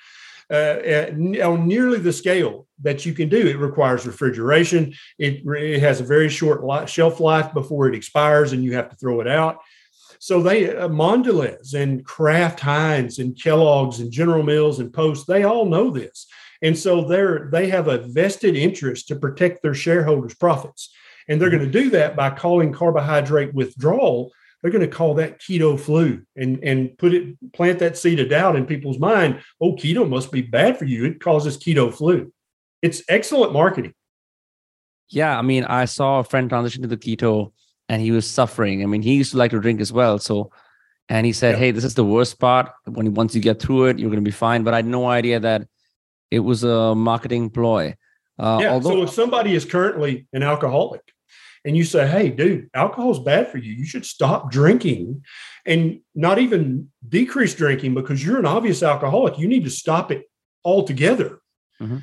Speaker 2: uh, on nearly the scale that you can do. It requires refrigeration. It, it has a very short life, shelf life before it expires and you have to throw it out. So they uh, Mondelez and Kraft Heinz and Kellogg's and General Mills and Post, they all know this. And so they're they have a vested interest to protect their shareholders' profits. And they're going to do that by calling carbohydrate withdrawal. They're going to call that keto flu and, and put it plant that seed of doubt in people's mind. Oh, keto must be bad for you. It causes keto flu. It's excellent marketing.
Speaker 1: Yeah, I mean, I saw a friend transition to the keto and he was suffering. I mean, he used to like to drink as well. So, and he said, yeah. "Hey, this is the worst part. When once you get through it, you're going to be fine." But I had no idea that it was a marketing ploy.
Speaker 2: Uh, yeah. Although- so if somebody is currently an alcoholic, and you say, "Hey, dude, alcohol is bad for you. You should stop drinking," and not even decrease drinking because you're an obvious alcoholic. You need to stop it altogether. Mm-hmm.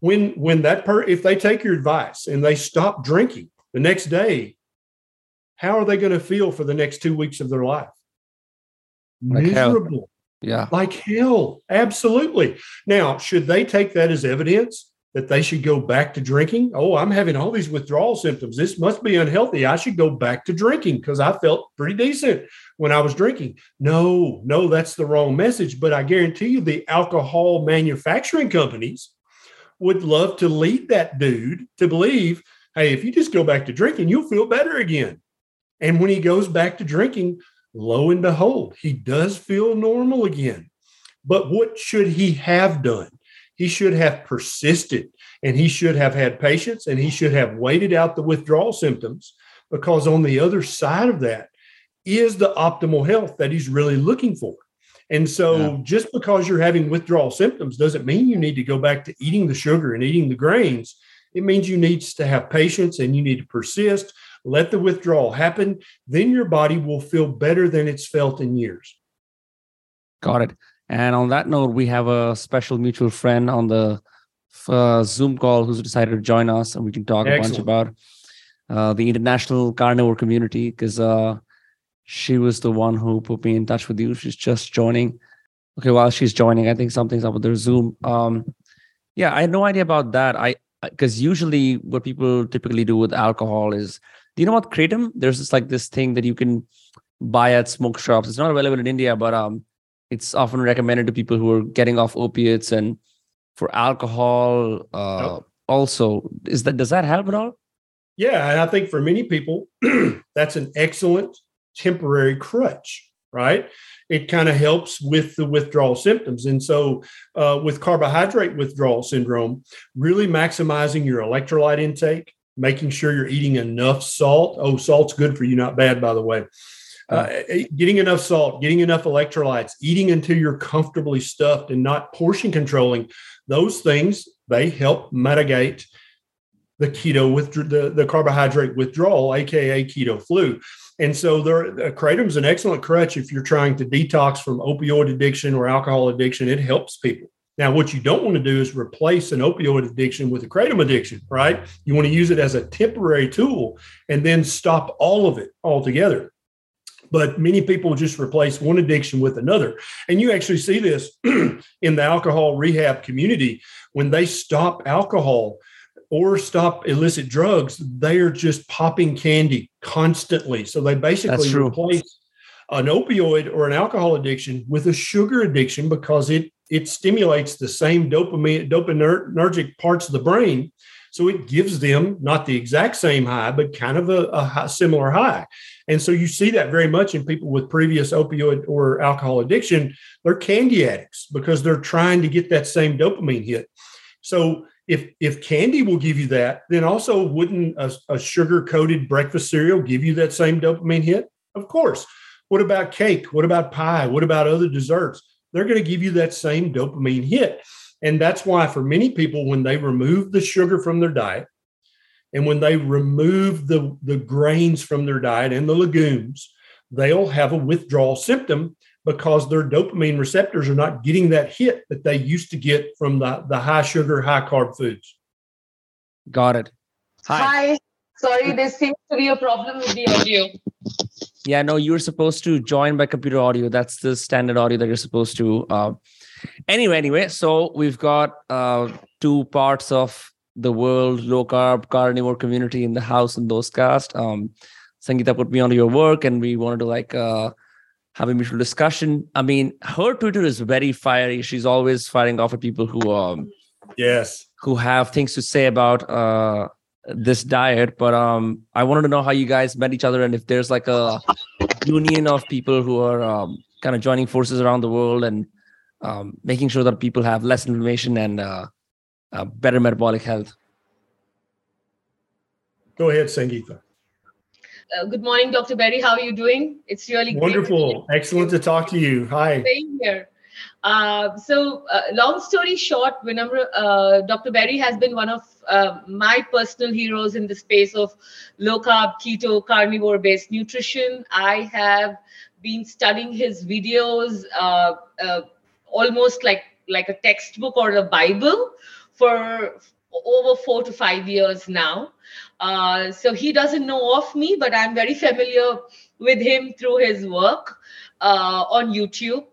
Speaker 2: When when that per if they take your advice and they stop drinking the next day, how are they going to feel for the next two weeks of their life? Like Miserable. Hell.
Speaker 1: Yeah.
Speaker 2: Like hell. Absolutely. Now, should they take that as evidence that they should go back to drinking? Oh, I'm having all these withdrawal symptoms. This must be unhealthy. I should go back to drinking because I felt pretty decent when I was drinking. No, no, that's the wrong message. But I guarantee you, the alcohol manufacturing companies would love to lead that dude to believe hey, if you just go back to drinking, you'll feel better again. And when he goes back to drinking, lo and behold, he does feel normal again. But what should he have done? He should have persisted and he should have had patience and he should have waited out the withdrawal symptoms because on the other side of that is the optimal health that he's really looking for. And so yeah. just because you're having withdrawal symptoms doesn't mean you need to go back to eating the sugar and eating the grains. It means you need to have patience and you need to persist let the withdrawal happen. Then your body will feel better than it's felt in years.
Speaker 1: Got it. And on that note, we have a special mutual friend on the uh, Zoom call who's decided to join us, and we can talk Excellent. a bunch about uh, the international carnivore community because uh, she was the one who put me in touch with you. She's just joining. Okay, while she's joining, I think something's up with their Zoom. Um, yeah, I had no idea about that. I because usually what people typically do with alcohol is do you know what kratom? There's just like this thing that you can buy at smoke shops. It's not available in India, but um, it's often recommended to people who are getting off opiates and for alcohol. Uh, Also, is that does that help at all?
Speaker 2: Yeah, and I think for many people, that's an excellent temporary crutch, right? It kind of helps with the withdrawal symptoms. And so, uh, with carbohydrate withdrawal syndrome, really maximizing your electrolyte intake, making sure you're eating enough salt. Oh, salt's good for you, not bad, by the way. Uh, getting enough salt, getting enough electrolytes, eating until you're comfortably stuffed and not portion controlling, those things they help mitigate the keto with the, the carbohydrate withdrawal, aka keto flu. And so there, uh, is an excellent crutch if you're trying to detox from opioid addiction or alcohol addiction. It helps people. Now, what you don't want to do is replace an opioid addiction with a kratom addiction, right? You want to use it as a temporary tool and then stop all of it altogether. But many people just replace one addiction with another. And you actually see this in the alcohol rehab community. When they stop alcohol or stop illicit drugs, they are just popping candy constantly. So they basically replace an opioid or an alcohol addiction with a sugar addiction because it it stimulates the same dopamine dopaminergic parts of the brain so it gives them not the exact same high but kind of a, a high, similar high. And so you see that very much in people with previous opioid or alcohol addiction. They're candy addicts because they're trying to get that same dopamine hit. So if if candy will give you that then also wouldn't a, a sugar coated breakfast cereal give you that same dopamine hit? Of course. What about cake? What about pie? What about other desserts? They're going to give you that same dopamine hit. And that's why, for many people, when they remove the sugar from their diet and when they remove the, the grains from their diet and the legumes, they'll have a withdrawal symptom because their dopamine receptors are not getting that hit that they used to get from the, the high sugar, high carb foods.
Speaker 1: Got it.
Speaker 3: Hi. Hi. Sorry, there seems to be a problem with the audio.
Speaker 1: Yeah, no, you're supposed to join by computer audio. That's the standard audio that you're supposed to. Uh, anyway, anyway, so we've got uh, two parts of the world low carb carnivore community in the house and those cast. Um,
Speaker 4: Sangeeta put me onto your work, and we wanted to like uh, have a mutual discussion. I mean, her Twitter is very fiery. She's always firing off at people who um
Speaker 2: yes
Speaker 4: who have things to say about uh this diet. But um, I wanted to know how you guys met each other, and if there's like a union of people who are um, kind of joining forces around the world and um, making sure that people have less inflammation and uh, uh, better metabolic health.
Speaker 2: Go ahead, Sangeeta.
Speaker 3: Uh, good morning, Dr. Berry. How are you doing? It's really
Speaker 2: wonderful. Excellent to talk to you. Hi.
Speaker 3: Same here. Uh, so, uh, long story short, Vinamra, uh, Dr. Berry has been one of uh, my personal heroes in the space of low carb, keto, carnivore based nutrition. I have been studying his videos uh, almost like like a textbook or a Bible for over four to five years now. Uh, so he doesn't know of me, but I'm very familiar with him through his work uh, on YouTube.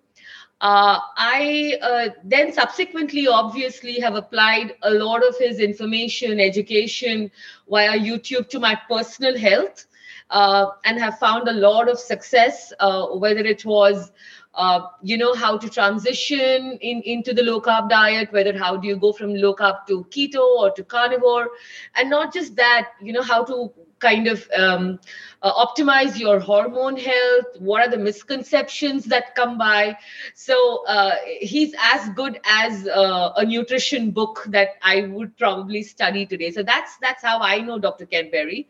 Speaker 3: Uh, I uh, then subsequently, obviously, have applied a lot of his information, education via YouTube to my personal health uh, and have found a lot of success, uh, whether it was uh, you know how to transition in into the low carb diet whether how do you go from low carb to keto or to carnivore. And not just that you know how to kind of um, uh, optimize your hormone health what are the misconceptions that come by. So uh, he's as good as uh, a nutrition book that i would probably study today. So that's that's how i know dr ken berry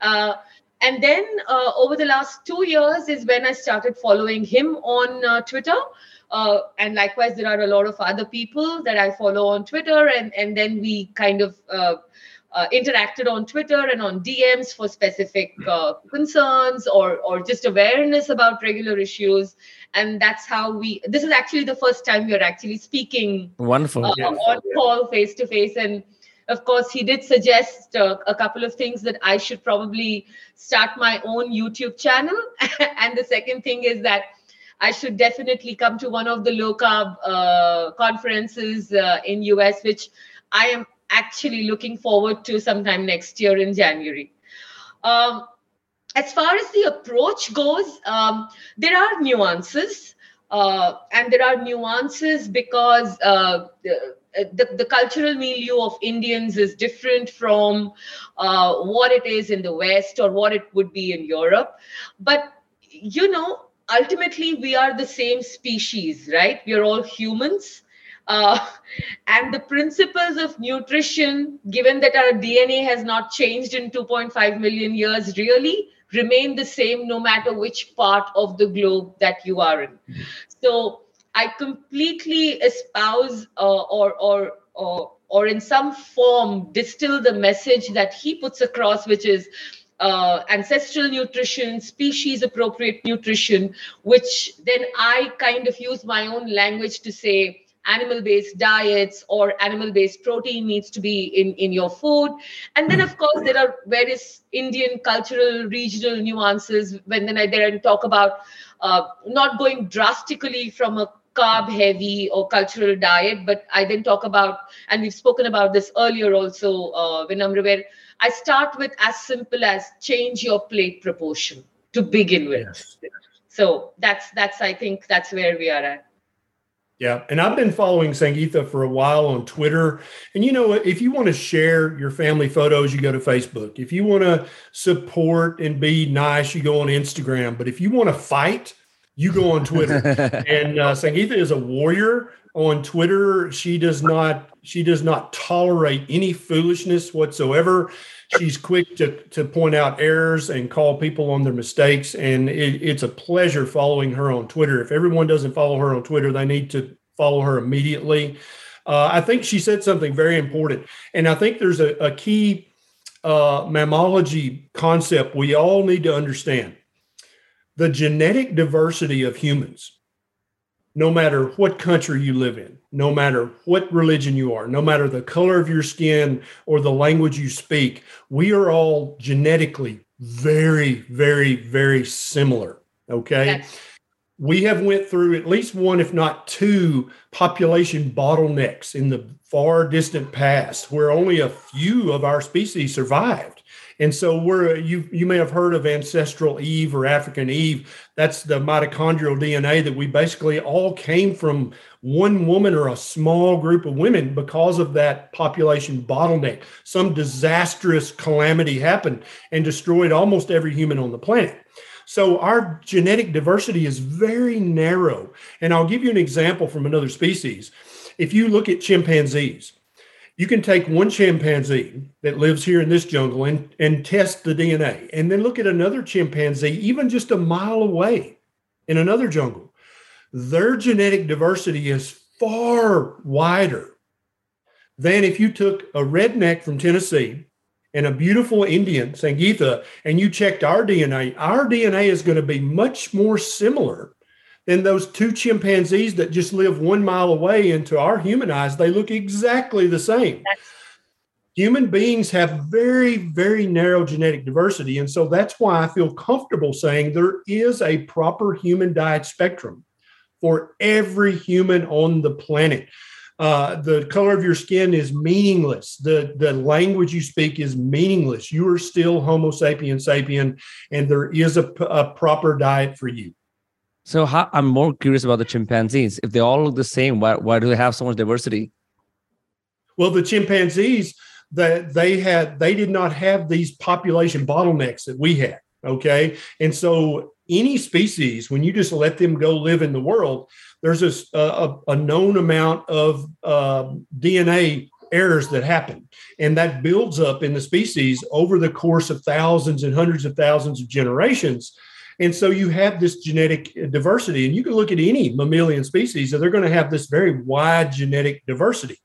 Speaker 3: uh, and then uh, over the last two years is when I started following him on uh, Twitter. Uh, and likewise, there are a lot of other people that I follow on Twitter. And, and then we kind of uh, uh, interacted on Twitter and on DMs for specific uh, concerns or, or just awareness about regular issues. And that's how we, this is actually the first time we are actually speaking
Speaker 4: Wonderful.
Speaker 3: on call face to face. And of course, he did suggest uh, a couple of things that I should probably start my own YouTube channel. and the second thing is that I should definitely come to one of the low carb uh, conferences uh, in US, which I am actually looking forward to sometime next year in January. Um, as far as the approach goes, um, there are nuances. Uh, and there are nuances because uh, the, the cultural milieu of Indians is different from uh, what it is in the West or what it would be in Europe. But, you know, ultimately, we are the same species, right? We are all humans. Uh, and the principles of nutrition, given that our DNA has not changed in 2.5 million years, really remain the same no matter which part of the globe that you are in. So, I completely espouse uh, or, or, or, or in some form distill the message that he puts across, which is uh, ancestral nutrition, species appropriate nutrition, which then I kind of use my own language to say animal based diets or animal based protein needs to be in, in your food. And then, of course, there are various Indian cultural, regional nuances when then I then talk about uh, not going drastically from a carb heavy or cultural diet but i then talk about and we've spoken about this earlier also uh, Vinamra, where i start with as simple as change your plate proportion to begin with yes. so that's that's i think that's where we are at
Speaker 2: yeah. And I've been following Sangeeta for a while on Twitter. And you know, if you want to share your family photos, you go to Facebook. If you want to support and be nice, you go on Instagram. But if you want to fight, you go on Twitter. and uh, Sangeeta is a warrior on Twitter. She does not she does not tolerate any foolishness whatsoever. She's quick to, to point out errors and call people on their mistakes. And it, it's a pleasure following her on Twitter. If everyone doesn't follow her on Twitter, they need to follow her immediately. Uh, I think she said something very important. And I think there's a, a key uh, mammalogy concept we all need to understand the genetic diversity of humans, no matter what country you live in, no matter what religion you are, no matter the color of your skin or the language you speak, we are all genetically very, very, very similar. Okay. Yes. we have went through at least one if not two population bottlenecks in the far distant past where only a few of our species survived and so we're you you may have heard of ancestral eve or african eve that's the mitochondrial dna that we basically all came from one woman or a small group of women because of that population bottleneck some disastrous calamity happened and destroyed almost every human on the planet so our genetic diversity is very narrow. And I'll give you an example from another species. If you look at chimpanzees, you can take one chimpanzee that lives here in this jungle and, and test the DNA, and then look at another chimpanzee, even just a mile away in another jungle. Their genetic diversity is far wider than if you took a redneck from Tennessee and a beautiful Indian, Sangeetha, and you checked our DNA, our DNA is going to be much more similar than those two chimpanzees that just live one mile away. And to our human eyes, they look exactly the same. Human beings have very, very narrow genetic diversity. And so that's why I feel comfortable saying there is a proper human diet spectrum for every human on the planet. Uh, the color of your skin is meaningless. The, the language you speak is meaningless. You are still Homo sapien sapien, and there is a, a proper diet for you.
Speaker 4: So how, I'm more curious about the chimpanzees. If they all look the same, why, why do they have so much diversity?
Speaker 2: Well, the chimpanzees that they had, they did not have these population bottlenecks that we had. Okay, and so any species, when you just let them go live in the world, there's a, a, a known amount of uh, DNA errors that happen. And that builds up in the species over the course of thousands and hundreds of thousands of generations. And so you have this genetic diversity. And you can look at any mammalian species, and they're going to have this very wide genetic diversity.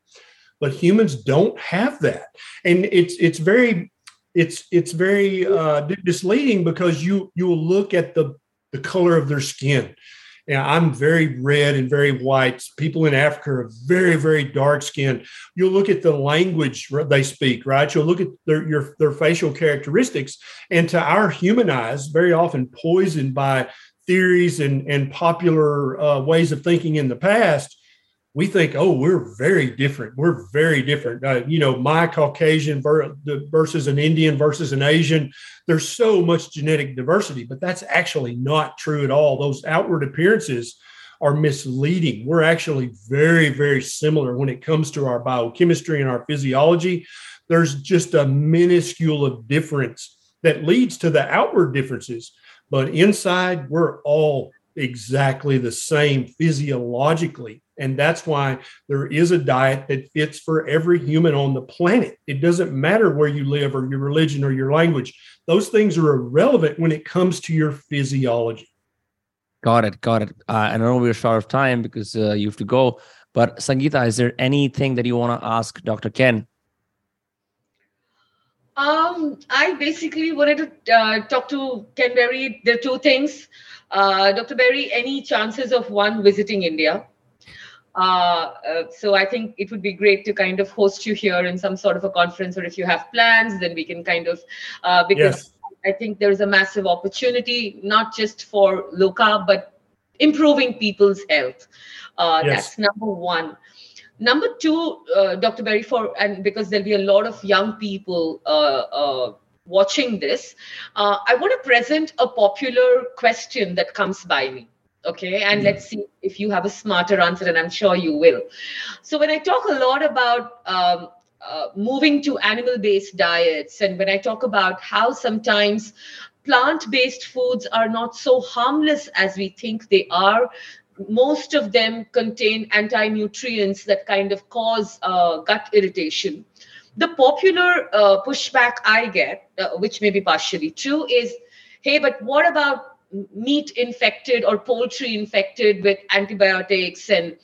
Speaker 2: But humans don't have that. And it's it's very it's it's very uh, misleading because you you will look at the the color of their skin know, I'm very red and very white. People in Africa are very, very dark skinned. You'll look at the language they speak, right? You'll look at their your, their facial characteristics, and to our human eyes, very often poisoned by theories and and popular uh, ways of thinking in the past we think, oh, we're very different. We're very different. Uh, you know, my Caucasian versus an Indian versus an Asian. There's so much genetic diversity, but that's actually not true at all. Those outward appearances are misleading. We're actually very, very similar when it comes to our biochemistry and our physiology. There's just a minuscule of difference that leads to the outward differences, but inside, we're all exactly the same physiologically. And that's why there is a diet that fits for every human on the planet. It doesn't matter where you live or your religion or your language. Those things are irrelevant when it comes to your physiology.
Speaker 4: Got it. Got it. Uh, I know we're short of time because uh, you have to go. But Sangeetha, is there anything that you want to ask Dr. Ken?
Speaker 3: Um, I basically wanted to uh, talk to Ken Berry. There are two things. Uh, Dr. Berry, any chances of one visiting India? Uh, uh, so I think it would be great to kind of host you here in some sort of a conference, or if you have plans, then we can kind of uh, because yes. I think there is a massive opportunity not just for low carb but improving people's health. Uh, yes. That's number one. Number two, uh, Dr. Berry, for and because there'll be a lot of young people watching this, I want to present a popular question that comes by me okay and let's see if you have a smarter answer and i'm sure you will. So when i talk a lot about um, uh, moving to animal based diets and when i talk about how sometimes plant based foods are not so harmless as we think they are most of them contain anti nutrients that kind of cause uh, gut irritation. The popular uh, pushback i get uh, which may be partially true is hey but what about meat infected or poultry infected with antibiotics and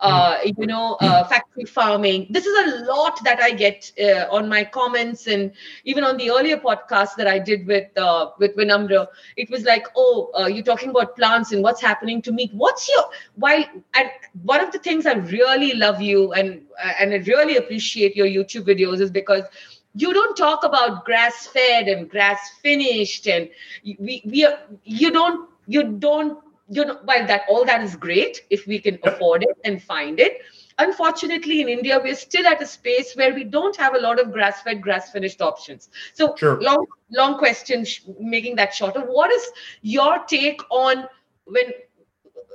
Speaker 3: uh, you know, uh, factory farming. This is a lot that I get uh, on my comments, and even on the earlier podcast that I did with uh, with Vinamra, it was like, "Oh, uh, you're talking about plants and what's happening to meat. What's your why?" And one of the things I really love you and and I really appreciate your YouTube videos is because you don't talk about grass fed and grass finished and we, we are, you don't you don't you know, while that all that is great if we can afford it and find it. Unfortunately, in India, we're still at a space where we don't have a lot of grass-fed, grass-finished options. So, sure. long, long question, making that shorter. What is your take on when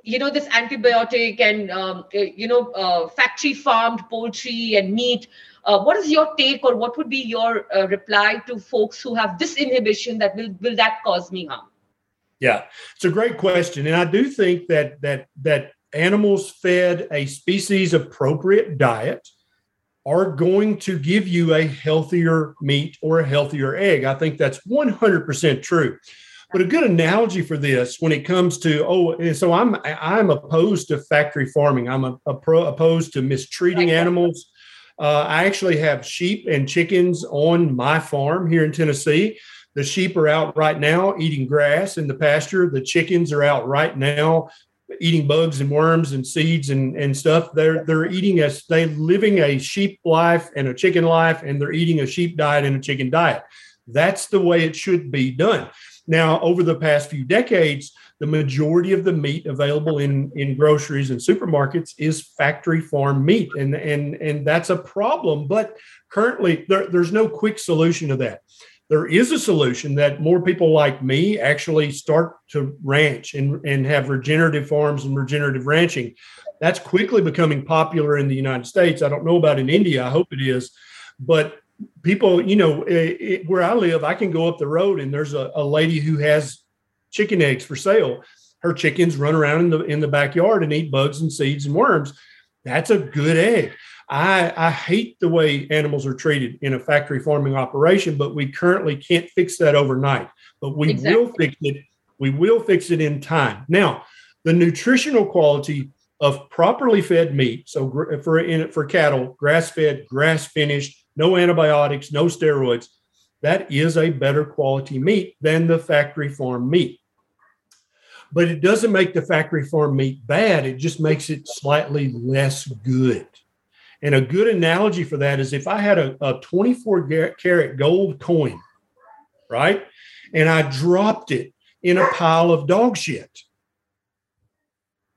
Speaker 3: you know this antibiotic and um, uh, you know uh, factory farmed poultry and meat uh, what is your take or what would be your uh, reply to folks who have this inhibition that will will that cause me harm?
Speaker 2: Yeah it's a great question and i do think that that that animals fed a species appropriate diet are going to give you a healthier meat or a healthier egg. I think that's 100% true but a good analogy for this when it comes to oh, so I'm I'm opposed to factory farming. I'm a, a pro, opposed to mistreating animals. Uh, I actually have sheep and chickens on my farm here in Tennessee. The sheep are out right now eating grass in the pasture. The chickens are out right now eating bugs and worms and seeds and, and stuff. They're they're eating a they living a sheep life and a chicken life, and they're eating a sheep diet and a chicken diet. That's the way it should be done. Now, over the past few decades, the majority of the meat available in, in groceries and supermarkets is factory farm meat. And, and, and that's a problem. But currently, there, there's no quick solution to that. There is a solution that more people like me actually start to ranch and, and have regenerative farms and regenerative ranching. That's quickly becoming popular in the United States. I don't know about in India. I hope it is. But people, you know, it, it, where I live, I can go up the road and there's a, a lady who has chicken eggs for sale. Her chickens run around in the in the backyard and eat bugs and seeds and worms. That's a good egg. I, I hate the way animals are treated in a factory farming operation, but we currently can't fix that overnight. But we exactly. will fix it. We will fix it in time. Now, the nutritional quality of properly fed meat. So for in for cattle, grass fed, grass finished, no antibiotics, no steroids. That is a better quality meat than the factory farm meat. But it doesn't make the factory farm meat bad, it just makes it slightly less good. And a good analogy for that is if I had a, a 24 carat gold coin, right? And I dropped it in a pile of dog shit.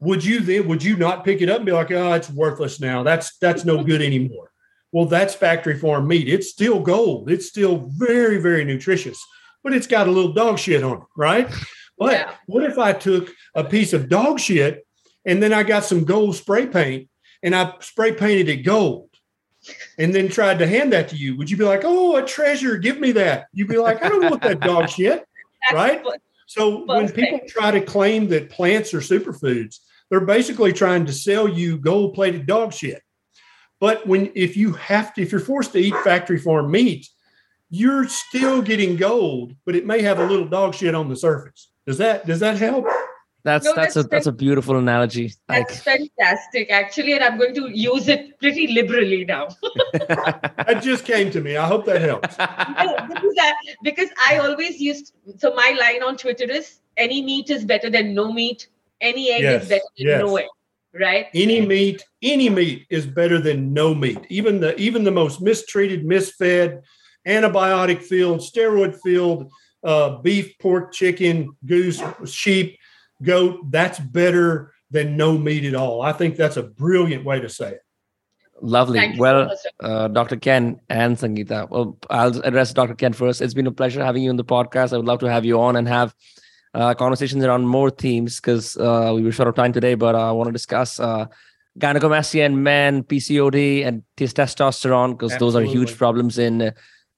Speaker 2: Would you then would you not pick it up and be like, oh, it's worthless now? That's that's no good anymore. Well, that's factory farm meat. It's still gold. It's still very, very nutritious, but it's got a little dog shit on it, right? But yeah. what if I took a piece of dog shit and then I got some gold spray paint and I spray painted it gold and then tried to hand that to you? Would you be like, oh, a treasure, give me that? You'd be like, I don't want that dog shit, right? So when people try to claim that plants are superfoods, they're basically trying to sell you gold plated dog shit. But when if you have to, if you're forced to eat factory farm meat, you're still getting gold, but it may have a little dog shit on the surface. Does that does that help?
Speaker 4: That's no, that's, that's, a that's a beautiful analogy.
Speaker 3: That's like, fantastic, actually, and I'm going to use it pretty liberally now.
Speaker 2: that just came to me. I hope that helps.
Speaker 3: because, because I always used so my line on Twitter is any meat is better than no meat. Any egg yes, is better than yes. no egg right
Speaker 2: any meat any meat is better than no meat even the even the most mistreated misfed antibiotic filled steroid filled uh, beef pork chicken goose sheep goat that's better than no meat at all i think that's a brilliant way to say it
Speaker 4: Lovely. well, uh, Dr. Ken and Sangeeta. Well, I'll address Dr. Ken first. It's been a pleasure having you on the podcast. I would love to have you on and have uh, conversations around more themes because uh, we were short of time today, but I want to discuss uh, gynecomastia in men, PCOD, and testosterone because those are huge problems in uh,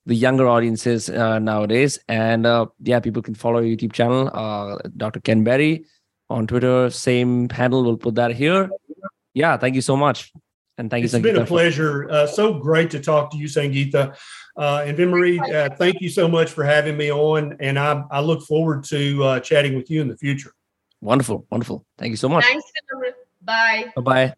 Speaker 4: the younger audiences uh, nowadays. And uh, yeah, people can follow your YouTube channel, uh, Dr. Ken Berry on Twitter. Same handle. We'll put that here. Yeah, thank you so much. And thank
Speaker 2: it's
Speaker 4: you.
Speaker 2: It's been a pleasure. Uh, so great to talk to you, Sangeeta. Uh, and Vin uh, thank you so much for having me on. And I, I look forward to uh, chatting with you in the future.
Speaker 4: Wonderful. Wonderful. Thank you so much.
Speaker 3: Thanks. Bye.
Speaker 4: Bye bye.